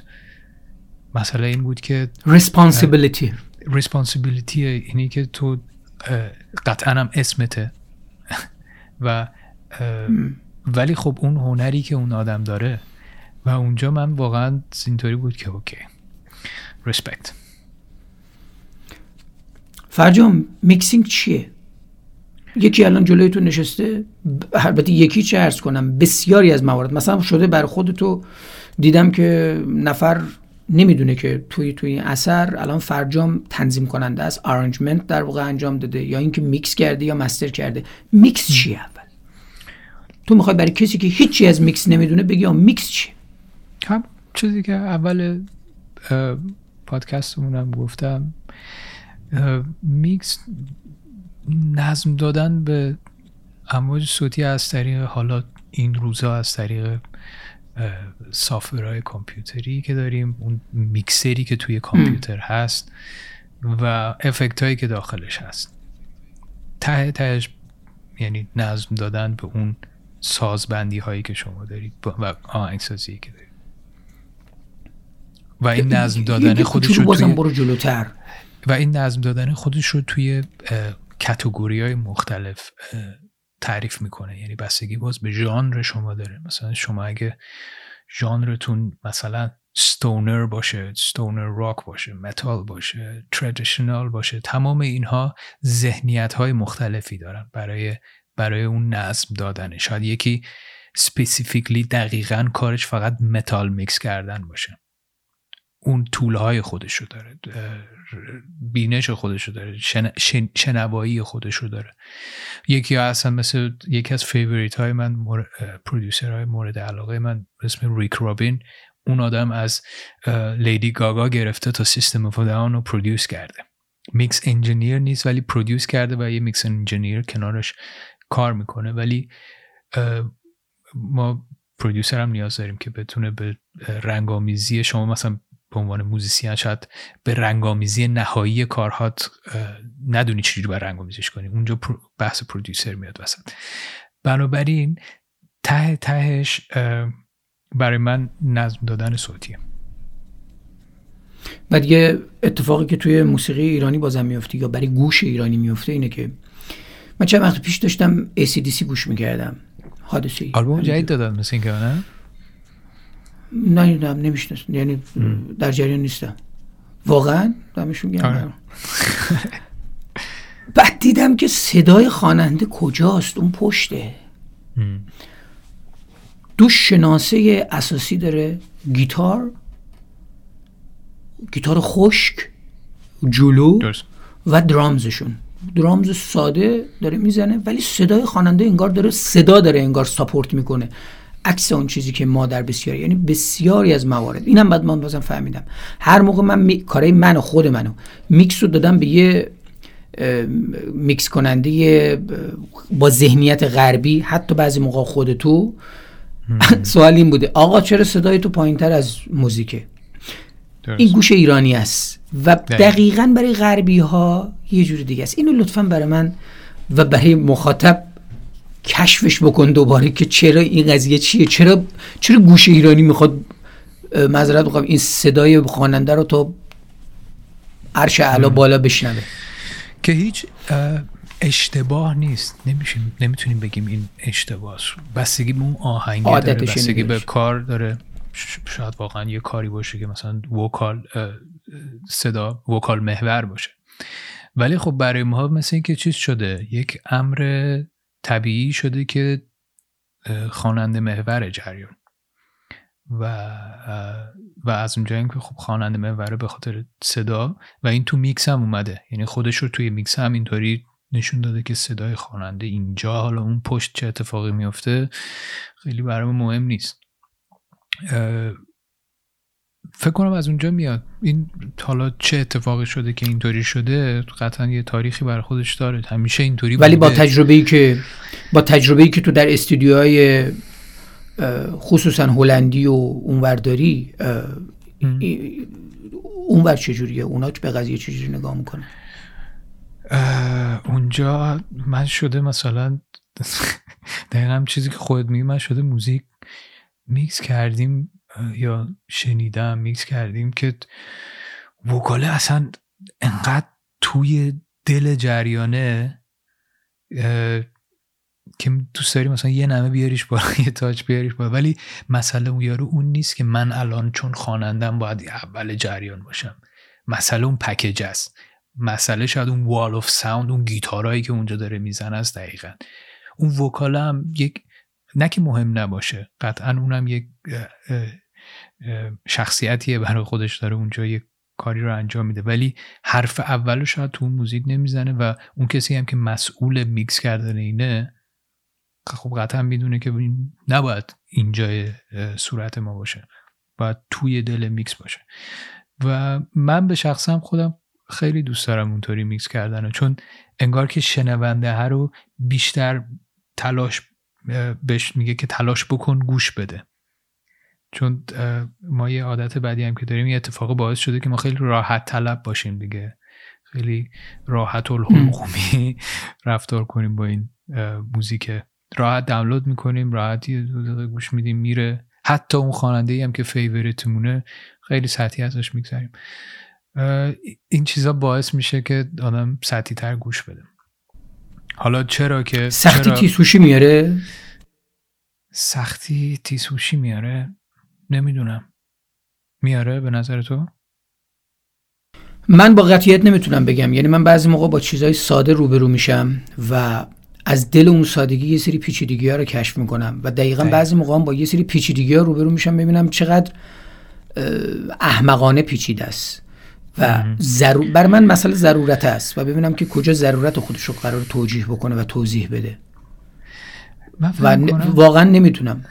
مسئله این بود که
responsibility.
responsibility اینی که تو قطعا هم اسمته. <laughs> و ولی خب اون هنری که اون آدم داره و اونجا من واقعا اینطوری بود که OK. respect
فرجام میکسینگ چیه؟ یکی الان جلوی تو نشسته البته یکی چه عرض کنم بسیاری از موارد. مثلا شده بر خودتو دیدم که نفر نمی‌دونه که توی توی این اثر الان فرجام تنظیم کننده است. arrangement در واقع انجام داده یا اینکه میکس کرده یا مستر کرده. میکس چیه اول؟ تو می‌خوای برای کسی که هیچی از میکس نمی‌دونه بگی میکس چیه
هم چیزی که اول پادکستمونم گفتم میکس نظم دادن به امواج صوتی از طریق حالا این روزا از طریق software های کامپیوتری که داریم اون میکسری که توی کامپیوتر هست و افکت هایی که داخلش هست. ته تهش یعنی نظم دادن به اون سازبندی هایی که شما دارید و آهنگسازی که دارید. و این نظم دادن خودش رو توی
برو جلوتر.
و این نظم دادن خودش رو توی کتگوری های مختلف تعریف می‌کنه. یعنی بستگی باز به ژانر شما داره. مثلا شما اگه ژانرتون مثلا ستونر باشه ستونر راک باشه متال باشه تردیشنال باشه تمام اینها ذهنیت های مختلفی دارن برای برای اون نظم دادن. شاید یکی specifically دقیقا کارش فقط متال میکس کردن باشه. اون tool های خودشو داره بینش خودشو داره شن، شنوایی خودشو داره. یکی اصلا مثل یکی از favorite های من producer های مورد علاقه من اسم ریک روبین اون آدم از لیدی گاگا گرفته تا سیستم اف رو produce کرده. mix engineer نیست ولی produce کرده و یه mix engineer کنارش کار می‌کنه. ولی ما producer هم نیاز داریم که بتونه به رنگ‌آمیزی شما مثلا به عنوان موزیسین شاید به رنگ‌آمیزی نهایی کارهات ندونی چجوری باید رنگ‌آمیزیش کنی. اونجا بحث producer میاد وسط. بنابراین ته تهش برای من نظم دادن صوتیه.
بعد یه اتفاقی که توی موسیقی ایرانی بازم میفته یا برای گوش ایرانی میفته اینه که من چند وقت پیش داشتم ACDC گوش می‌کردم. حادثه ای
آلبوم جدید دادن مثل اینکه نه؟
نه نمیشنست یعنی در جریان نیستم. واقعا دمشون گرم آره. <laughs> بعد دیدم که صدای خواننده کجاست؟ اون پشته. دو شناسه اساسی داره. گیتار. گیتار خشک. جلو. و drums شون. drums ساده داره می‌زنه ولی صدای خواننده انگار داره صدا داره انگار support می‌کنه. عکس اون چیزی که ما در بسیاری یعنی بسیاری از موارد. اینم بعد من بازم فهمیدم. هر موقع من می... کارای من و خود منو میکس رو دادم به یه میکس کننده با ذهنیت غربی حتی بعضی موقع خود تو <laughs> سوال این بوده آقا چرا صدای تو پایین تر از موزیکه؟ این گوش ایرانی است و دقیقا. برای غربی ها یه جور دیگه است. اینو لطفا برای من و برای مخاطب کشفش بکن دوباره که چرا این قضیه چیه؟ چرا چرا گوش ایرانی می‌خواد معذرت بخوام این صدای خواننده رو تو عرش اعلا بالا بشنوه؟
که هیچ اشتباه نیست. نمیشیم نمی‌تونیم بگیم این اشتباه بستگی به اون آهنگ داره بستگی به کار داره. شاید واقعا یه کاری باشه که مثلا vocal صدا vocal محور باشه. ولی خب برای ما مثل اینکه چیز شده یک امر طبیعی شده که خواننده محور جریان. و و از اونجایی که خب خواننده محوره به خاطر صدا و این تو میکس هم اومده. یعنی خودش رو توی میکس هم اینطوری نشون داده که صدای خواننده اینجا حالا اون پشت چه اتفاقی میفته خیلی برای مهم نیست. فکر کنم از اونجا میاد. این حالا چه اتفاقی شده که اینطوری شده قطعا یه تاریخی بر خودش داره. همیشه اینطوری
ولی با تجربه ای که با تجربه ای که تو در استودیوهای خصوصا هلندی و اونورداری اونور چجوریه؟ اونا به قضیه چجوری نگاه می‌کنه
اونجا من شده مثلا <laughs> دقیقا چیزی که خودت میگی من شده موزیک میکس کردیم یا شنیدم میکس کردیم که vocal ه اصلا انقدر توی دل جریانه که دوست داری مثلا یه نمه بیاریش بالا <laughs> یه touch بیاریش بالا. ولی مسئله اون یارو اون نیست که من الان چون خوانندم باید اول جریان باشم. مسئله اون پکیج است. مسئله شاید اون wall of sound اون گیتارهایی که اونجا داره می‌زنه است دقیقا. اون vocal هم یک نه که مهم نباشه قطعا اونم یک شخصیتیه برای خودش داره اونجا یک کاری رو انجام میده. ولی حرف اولو شاید تو اون موزیک نمی‌زنه و اون کسی هم که مسئول میکس کردن اینه خب قطعا می‌دونه که نباید اینجای صورت ما باشه. باید توی دل میکس باشه. و من به شخصم خودم خیلی دوست دارم اونطوری میکس کردن چون انگار که شنونده ها رو بیشتر تلاش بهش میگه که تلاش بکن گوش بده. چون ما یه عادت بدی هم که داریم یه اتفاق باعث شده که ما خیلی راحت طلب باشیم دیگه. خیلی راحت الحلقومی <laughs> رفتار کنیم با این موزیک. راحت دانلود می‌کنیم راحتی گوش میدیم میره. حتی اون خواننده هم که فیوریتمونه خیلی سطحی ازش می‌گذاریم این چیزا باعث میشه که آدم سطحی تر گوش بده. حالا چرا که
سختی
چرا...
تیسوشی میاره؟
سختی تیسوشی میاره. نمی‌دونم. میاره به نظر تو؟
من با قطعیت نمی‌تونم بگم. یعنی من بعضی موقع با چیزهای ساده روبرو میشم و از دل اون سادگی یه سری پیچیدگی ها رو کشف می‌کنم و دقیقا بعضی موقع با یه سری پیچیدگی ها روبرو میشم ببینم چقدر احمقانه پیچیده است و ضرور بر من مسئله ضرورت است و ببینم که کجا ضرورت خودش رو قرار توجیه بکنه و توضیح بده. و واقعا نمی‌تونم.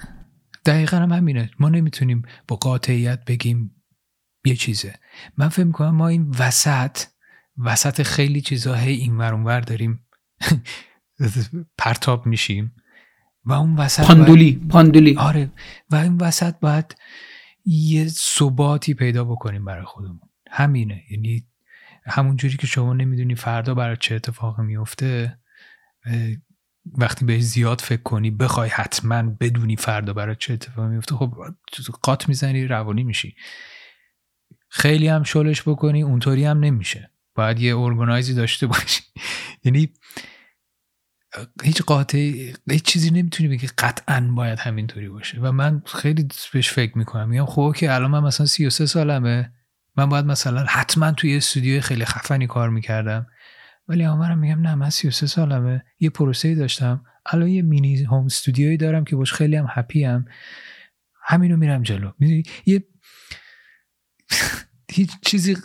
دقیقا هم همینه. ما نمی‌تونیم با قاطعیت بگیم یه چیزه. من فکر می‌کنم ما این وسط وسط خیلی چیزا هی این ور داریم <laughs> پرتاب میشیم و اون وسط
پاندولی پاندولی.
آره. و این وسط باید یه ثباتی پیدا بکنیم برای خودمون. همینه. یعنی همون جوری که شما نمی‌دونی فردا برای چه اتفاق میفته وقتی به زیاد فکر کنی بخوای حتما بدونی فردا برای چه اتفاقی میفته خب قات می‌زنی روانی میشی. خیلی هم شلش بکنی اونطوری هم نمیشه. باید یه ارگانایزی داشته باشی. <laughs> یعنی هیچ قاطع هیچ چیزی نمی‌تونی بگی قطعا باید همینطوری باشه. و من خیلی بهش فکر می‌کنم. میگم خب که الان من مثلا 33 سالمه. من باید مثلا حتما توی استودیو خیلی خفنی کار می‌کردم. ولی آمارم میگم نه من 33 سالمه. یه پروسه داشتم. الان یه مینی هوم استودیویی دارم که باش خیلی هم هپی هم همینو میرم جلو. می‌دونی؟ یه <laughs> هیچ چیزی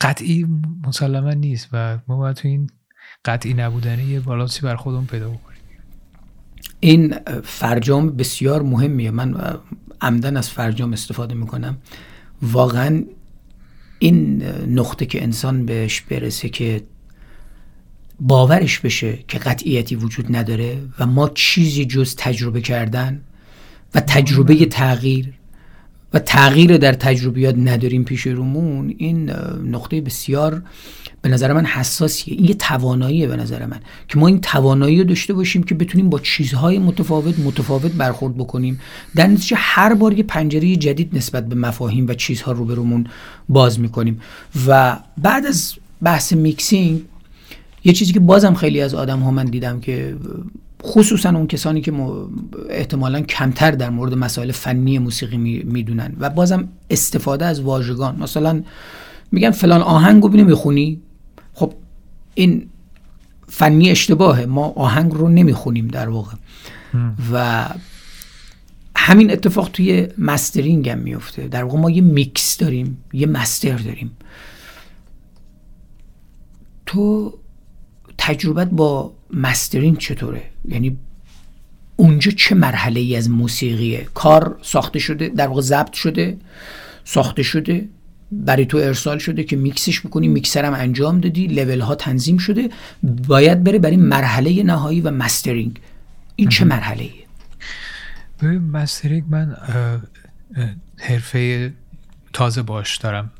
قطعی مسلما نیست و ما باید تو این قطعی نبودنه یه بالانسی بر خودمون پیدا بکنیم.
این فرجام بسیار مهمیه. من عمدن از فرجام استفاده می‌کنم. واقعا این نقطه که انسان بهش برسه که باورش بشه که قطعیتی وجود نداره و ما چیزی جز تجربه کردن و تجربه تغییر و تغییر در تجربیات نداریم پیش رومون این نقطه بسیار به نظر من حساسیه. این یه تواناییه به نظر من که ما این توانایی رو داشته باشیم که بتونیم با چیزهای متفاوت متفاوت برخورد بکنیم. در نتیجه هر بار یه پنجره جدید نسبت به مفاهیم و چیزها رو رومون باز می‌کنیم. و بعد از بحث میکسینگ یه چیزی که بازم خیلی از آدم ها من دیدم که خصوصا اون کسانی که احتمالا کمتر در مورد مسائل فنی موسیقی می‌دونن. و بازم استفاده از واژگان. مثلا میگن فلان آهنگ رو می‌خونی خب این فنی اشتباهه. ما آهنگ رو نمی‌خونیم در واقع. و همین اتفاق توی mastering هم میفته. در واقع ما یه میکس داریم یه master داریم. تو تجربت با mastering چطوره؟ یعنی اونجا چه مرحله ای از موسیقیه؟ کار ساخته شده در واقع ضبط شده ساخته شده؟ برای تو ارسال شده که میکسش بکنی میکسرم انجام دادی لول ها تنظیم شده. باید بره برای مرحله نهایی و مسترینگ این چه مرحله ایه؟
ببین مسترینگ من حرفه تازه باش دارم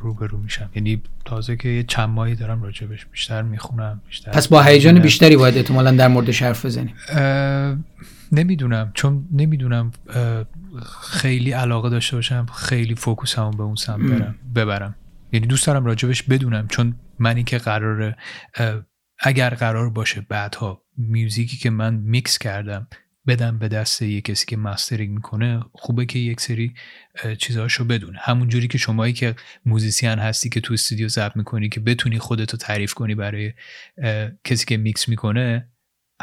روبرو میشم. یعنی تازه که یه چند ماهی دارم راجبش بیشتر می‌خونم بیشتر
پس با هیجان بیشتری باید احتمالا در موردش حرف بزنیم
نمی‌دونم چون نمی‌دونم خیلی علاقه داشته باشم خیلی فوکوسمو به اون سمت برم ببرم. یعنی دوست دارم راجبش بدونم چون من که قراره اگر قرار باشه بعدها music ی که من میکس کردم بدم به دست یه کسی که mastering می‌کنه خوبه که یک سری چیزهاشو بدونه. همون جوری که شمایی که musician هستی که تو استودیو ضبط می‌کنی که بتونی خودتو تعریف کنی برای کسی که میکس می‌کنه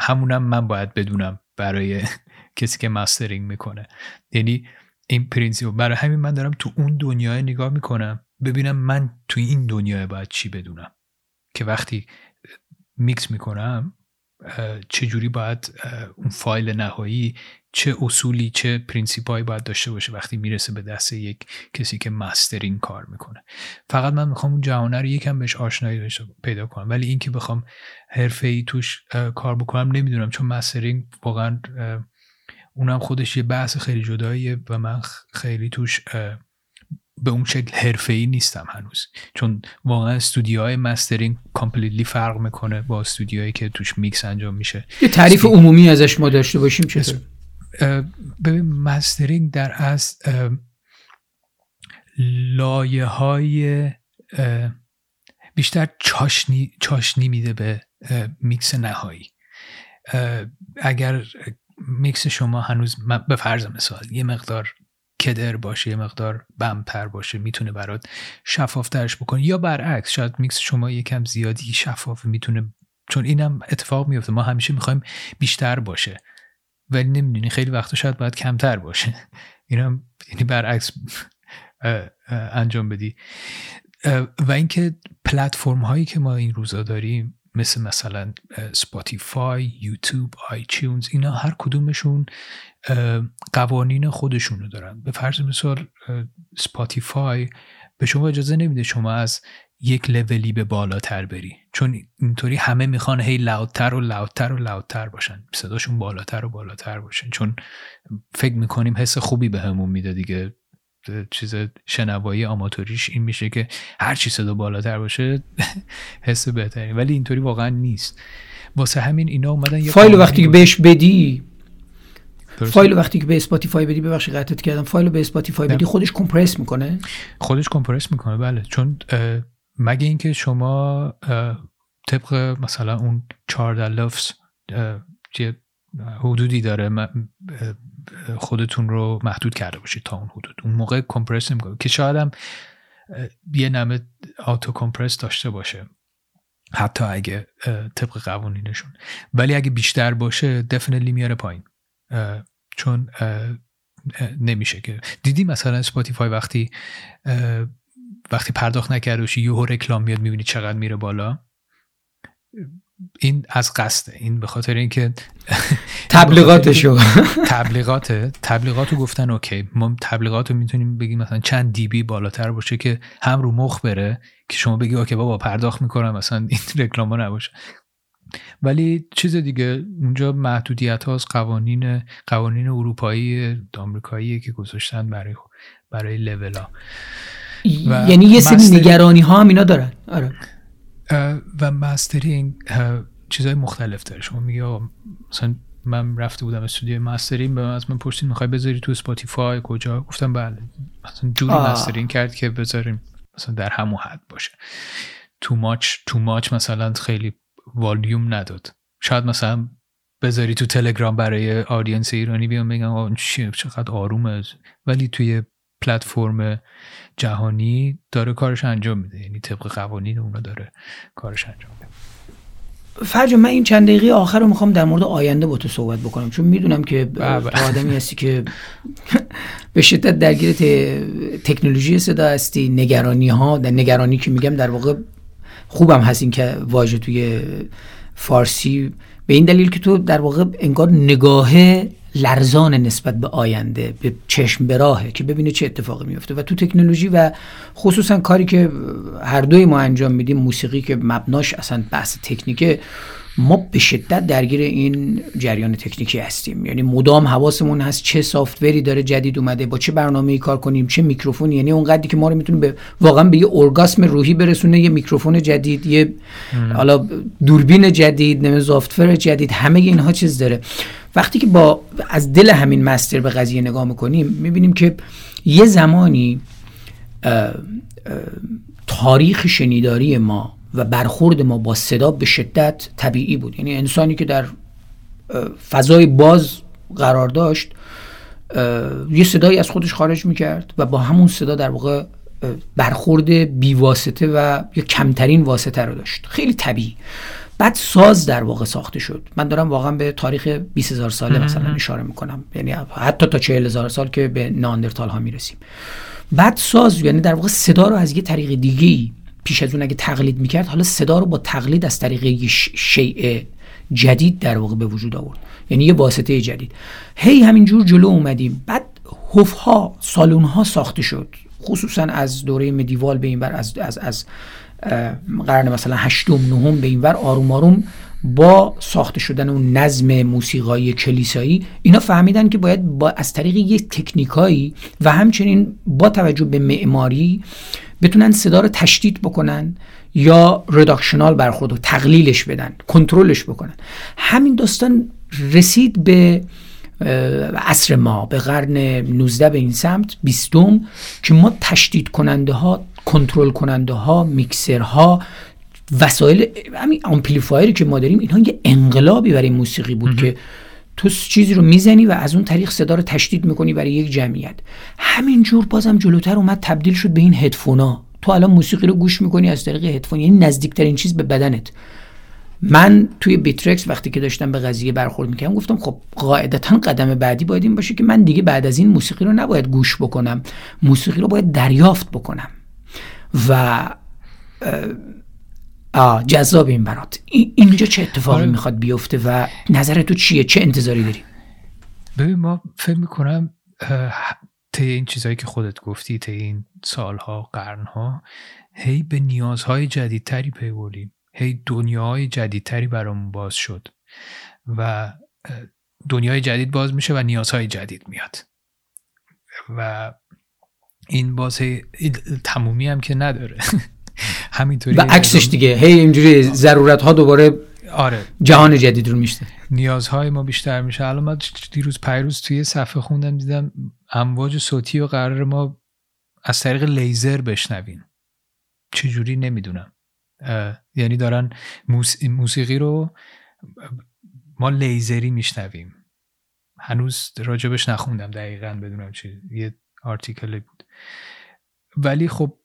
همونم من باید بدونم برای <laughs> کسی که mastering می‌کنه. یعنی این principle برای همین من دارم تو اون دنیای نگاه می‌کنم ببینم من تو این دنیای باید چی بدونم. که وقتی میکس می‌کنم چه باید اون فایل نهایی چه اصولی چه principle هایی باید داشته باشه وقتی می‌رسه به دست یک کسی که mastering کار می‌کنه. فقط من می‌خوام اون جهانه رو یکم بهش آشنایی پیدا کنم. ولی اینکه بخوام حرفه ای توش کار بکنم نمی‌دونم چون mastering واقعا اونم خودش یه بحث خیلی جداییه و من خیلی توش به اون شکل حرفه ای نیستم هنوز. چون واقعا استودیوهای mastering completely فرق می‌کنه با استودیوهایی که توش میکس انجام میشه.
یه تعریف عمومی ازش ما داشته باشیم چطور؟
ببین mastering در از لایه های بیشتر چاشنی, چاشنی میده به میکس نهایی. اگر میکس شما هنوز به فرض مثال یه مقدار کدر باشه یه مقدار بمتر باشه می‌تونه برات شفافترش بکنه. یا برعکس شاید میکس شما یکم زیادی شفاف می‌تونه چون اینم اتفاق میفته. ما همیشه می‌خوایم بیشتر باشه. ولی نمی‌دونی خیلی وقتا شاید باید کمتر باشه. اینم یعنی برعکس انجام بدی. و اینکه پلتفرم هایی که ما این روزا داریم مثل مثلا Spotify یوتیوب iTunes اینا هر کدومشون قوانین خودشونو دارن. به فرض مثال Spotify به شما اجازه نمیده شما از یک لولی به بالاتر بری. چون اینطوری همه می‌خوان هی loud تر و loud تر و loud تر باشن. صداشون بالاتر و بالاتر باشن. چون فکر می‌کنیم حس خوبی بهمون همون میده دیگه. چیز شنوایی آماتوریش این میشه که هر چی صدا بالاتر باشه <laughs> حس بهتری ولی اینطوری واقعا نیست. واسه همین اینا اومدن
فایل وقتی که بهش بدی فایل وقتی که به Spotify بدی ببخشید قطعت کردم. فایل به Spotify بدی خودش compress می‌کنه؟
خودش compress می‌کنه. بله. چون مگه اینکه شما طبق مثلا اون 14 LUFS حدودی داره خودتون رو محدود کرده باشید تا اون حدود. اون موقع کمپرس نمی‌کنه. که شاید هم یه نمه آتو کمپرس داشته باشه. حتی اگه طبق قوانینشون. ولی اگه بیشتر باشه دفنلی میاره پایین. چون نمیشه که. دیدی مثلا سپاتیفای وقتی وقتی پرداخت نکرده باشی یهو رکلام میاد می‌بینی چقدر میره بالا. این از قصده. این به خاطر اینکه <laughs>
تبلیغاتشو. <laughs>
تبلیغات تبلیغاتو گفتن اوکی. ما تبلیغاتو می‌تونیم بگیم مثلا چند دیبی بالاتر باشه که هم رو مخ بره که شما بگی اوکی بابا پرداخت می‌کنم مثلا این <laughs> رکلاما نباشه. ولی چیز دیگه اونجا محدودیت ها از قوانین قوانین اروپایی آمریکایی که گذاشتن برای برای لول ها.
یعنی یه سری نگرانی ها هم اینا دارن. آره.
و mastering چیزهای مختلف داره. شما میگه مثلا من رفته بودم استودیو mastering به از من پرسید می‌خوای بذاری تو Spotify کجا؟ گفتم بله. مثلا جوری mastering کرد که بذاریم. مثلا در همون حد باشه. too much too much مثلا خیلی والیوم نداد. شاید مثلا بذاری تو تلگرام برای audience ایرانی بیان بگم چقدر آرومه. ولی توی پلتفرم جهانی داره کارش انجام میده. یعنی طبق قوانین اونا داره کارش انجام میده.
فرج من این چند دقیقه آخر رو می‌خوام در مورد آینده با تو صحبت بکنم. چون می‌دونم که بله. تو آدمی هستی که به شدت درگیر تکنولوژی صدا هستی نگرانی ها در نگرانی که میگم در واقع خوبم هست این که واژه توی فارسی. به این دلیل که تو در واقع انگار نگاه لرزان نسبت به آینده به چشم براهه که ببینه چه اتفاقی میفته. و تو تکنولوژی و خصوصا کاری که هر دوی ما انجام میدیم موسیقی که مبناش اصلا بحث تکنیکه ما به شدت درگیر این جریان تکنیکی هستیم. یعنی مدام حواسمون هست چه software ی داره جدید اومده با چه برنامه‌ای کار کنیم چه میکروفون. یعنی اونقدری که ما رو می‌تونه به واقعا به یه ارگاسم روحی برسونه یه میکروفون جدید یه حالا دوربین جدید نمی‌دونم software جدید همه اینها چیز داره. وقتی که با از دل همین master به قضیه نگاه می‌کنیم می‌بینیم که یه زمانی تاریخ شنیداری ما و برخورد ما با صدا به شدت طبیعی بود. یعنی انسانی که در فضای باز قرار داشت یه صدایی از خودش خارج می‌کرد و با همون صدا در واقع برخورد بیواسطه و یا کمترین واسطه رو داشت. خیلی طبیعی. بعد ساز در واقع ساخته شد. من دارم واقعا به تاریخ 20 هزار ساله مثلا اشاره می‌کنم. یعنی حتی تا 40 هزار سال که به ناندرتال ها می‌رسیم. بعد ساز یعنی در واقع صدا رو از یه طریق دیگه پیش از اون اگه تقلید می‌کرد حالا صدا رو با تقلید از طریق شیء جدید در واقع به وجود آورد. یعنی یه واسطه جدید. هی همینجور جلو اومدیم. بعد حف ها سالون ها ساخته شد. خصوصا از دوره مدیوال به این بر از از از قرن مثلا هشتم نهم به این ور آروم آروم با ساخته شدن اون نظم موسیقایی کلیسایی اینا فهمیدن که باید با از طریق یک تکنیکایی و همچنین با توجه به معماری بتونن صدا رو تشدید بکنن یا رداکشنال برخورد و تقلیلش بدن کنترلش بکنن. همین داستان رسید به عصر ما به قرن 19 به این سمت بیستم که ما تشدید کننده ها کنترل کننده ها ها وسایل همین آمپلیفایری که ما داریم اینها یه انقلابی برای موسیقی بود که تو چیزی رو می‌زنی و از اون طریق صدا رو تشدید می‌کنی برای یک جمعیت. همینجور بازم جلوتر اومد تبدیل شد به این هدفونا. تو الان موسیقی رو گوش می‌کنی از طریق هدفون یعنی نزدیکترین چیز به بدنت. من توی بیترکس وقتی که داشتم به قضیه برخورد می‌کردم گفتم خب قاعدتا قدم بعدی باید این باشه که من دیگه بعد از این موسیقی رو نباید گوش بکنم. موسیقی رو باید دریافت بکنم. و آه جذاب این برات. اینجا چه اتفاقی آره. می‌خواد بیفته و نظر تو چیه؟ چه انتظاری داری؟
ببین ما فکر می‌کنم طی این چیزهایی که خودت گفتی طی این سالها قرنها هی به نیازهای جدیدتری پی بردیم. هی دنیاهای جدیدتری برامون باز شد و دنیای جدید باز میشه و نیازهای جدید میاد. و این باز هی تمومی هم که نداره. <laughs> همینطوری
و عکسش دیگه هی اینجوری ضرورت ها دوباره
آره.
جهان جدید رو میشته
نیازهای ما بیشتر میشه. الان من دیروز پیروز توی صفحه خوندم دیدم امواج صوتی و قرار ما از طریق لیزر بشنویم. چجوری؟ نمی‌دونم. یعنی دارن موسیقی رو ما لیزری میشنویم. هنوز راجبش نخوندم دقیقا بدونم چی یه آرتیکلی بود. ولی خب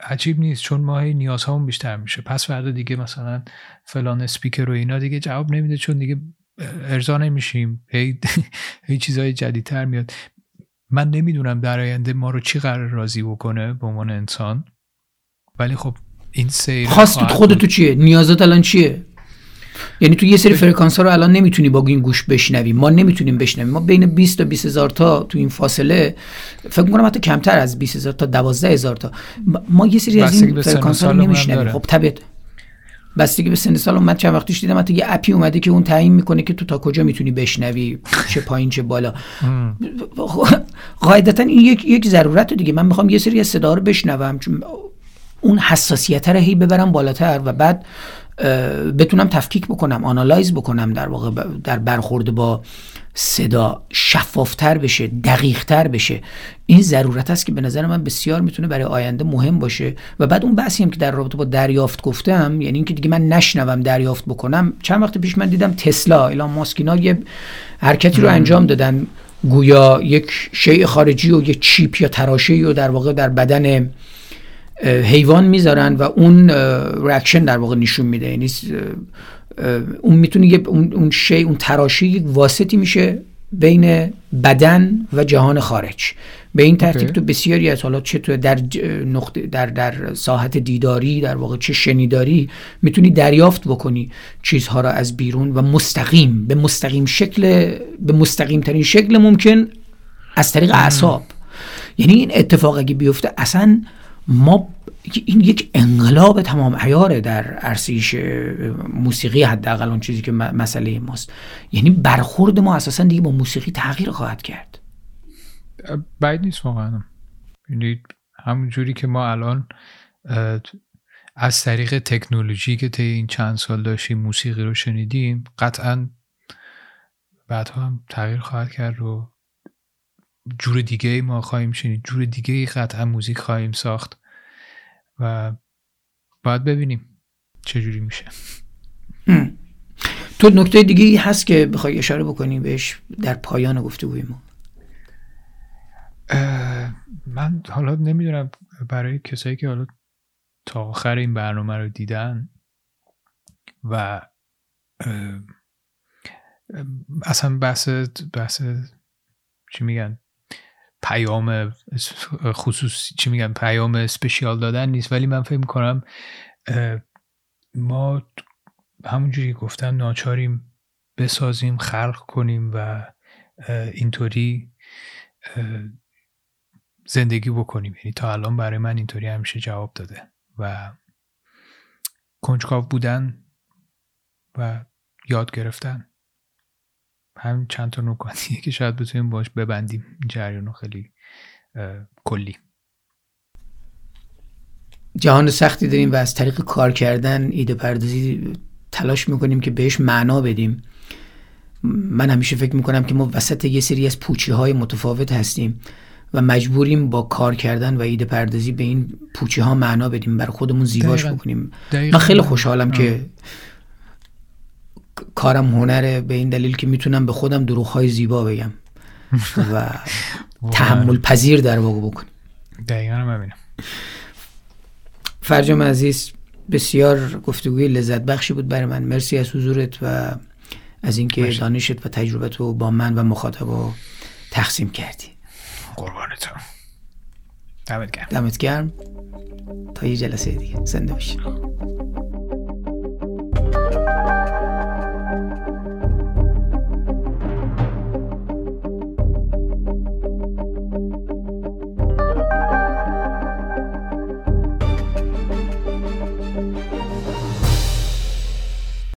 عجیب نیست چون ما هی نیازهامون بیشتر میشه. پس فردا دیگه مثلا فلان اسپیکر و اینا دیگه جواب نمیده چون دیگه ارضا نمیشیم. هی, <laughs> هی چیزهای جدیدتر میاد. من نمی‌دونم در آینده ما رو چی قرار راضی بکنه به عنوان انسان. ولی خب این سیر
خواست خودتو چیه؟ نیازت الان چیه؟ یعنی تو یه سری فرکانس ها رو الان نمی‌تونی با این گوش بشنوی. ما نمی‌تونیم بشنویم. ما بین 20 تا 20 هزار تا تو این فاصله فکر می‌کنم حتی کمتر از 20 هزار تا 12 هزار تا. ما یه سری از این فرکانس ها رو نمیشنویم. خب طبیعت بستگی به سن سال من چند وقتیش دیدم حتی یه app ی اومده که اون تعیین می‌کنه که تو تا کجا می‌تونی بشنوی چه پایین چه بالا. <laughs> قاعدتا این یک یک ضرورت دیگه. من می‌خوام یه سری از صدا رو بشنوم چون اون حساسیت رو هی ببرم بالاتر و بعد بتونم تفکیک بکنم analyze بکنم در واقع در برخورد با صدا شفافتر بشه دقیقتر بشه. این ضرورت است که به نظر من بسیار می‌تونه برای آینده مهم باشه. و بعد اون بحثی هم که در رابطه با دریافت گفتم یعنی اینکه دیگه من نشنوم دریافت بکنم. چند وقت پیش من دیدم تسلا ایلان ماسکینا یه حرکتی رو انجام دادن. گویا یک شیء خارجی و یک چیپ یا تراشه رو در واقع در بدن حیوان می‌ذارن و اون ریاکشن در واقع نشون میده. یعنی اون می‌تونه اون شی اون تراشی یک واسطی میشه بین بدن و جهان خارج. به این ترتیب تو بسیاری از حالات چه تو در نقطه در در ساحت دیداری در واقع چه شنیداری می‌تونی دریافت بکنی چیزها را از بیرون و مستقیم به مستقیم شکل به مستقیم ترین شکل ممکن از طریق اعصاب. یعنی این اتفاق اگه بیفته اصلا ما این یک انقلاب تمام عیاره در عرصیش موسیقی حداقل اون چیزی که مسئله ماست. یعنی برخورد ما اساسا دیگه با موسیقی تغییر خواهد کرد.
بعد نیست واقعا. یعنی همون جوری که ما الان از طریق تکنولوژی که طی این چند سال داشتیم موسیقی رو شنیدیم قطعا بعدها هم تغییر خواهد کرد و جور دیگه ما خواهیم شنید. جور دیگه قطعا موزیک خواهیم ساخت. و باید ببینیم چجوری میشه.
تو نکته دیگه هست که بخوای اشاره بکنی بهش در پایان گفتگوی ما؟
من حالا نمی‌دونم برای کسایی که حالا تا آخر این برنامه رو دیدن و اصلا بحث بحث چی میگن؟ پیام خصوصی چی میگن؟ پیام اسپشیال دادن نیست. ولی من فکر می‌کنم ما همونجوری گفتم ناچاریم بسازیم خلق کنیم و اینطوری زندگی بکنیم. یعنی تا الان برای من اینطوری همیشه جواب داده. و کنجکاو بودن و یاد گرفتن. هم چند تا نکاتیه که شاید بتونیم باش ببندیم. جریان خیلی کلی.
جهان سختی داریم و از طریق کار کردن ایده پردازی تلاش می‌کنیم که بهش معنا بدیم. من همیشه فکر می‌کنم که ما وسط یه سری از پوچی های متفاوت هستیم و مجبوریم با کار کردن و ایده پردازی به این پوچی ها معنا بدیم برای خودمون زیباش بکنیم. من خیلی خوشحالم که کارم هنره به این دلیل که می‌تونم به خودم های زیبا بگم و <laughs> تحمل پذیر در واقع بکنم.
دقیقا ببینم.
فرجام عزیز بسیار گفتگوی لذت بخشی بود برای من. مرسی از حضورت و از اینکه دانشت و تجربت رو با من و مخاطبا تقسیم کردی.
قربانتون دمت گرم.
دمت گرم. تا یه جلسه دیگه. زنده باشین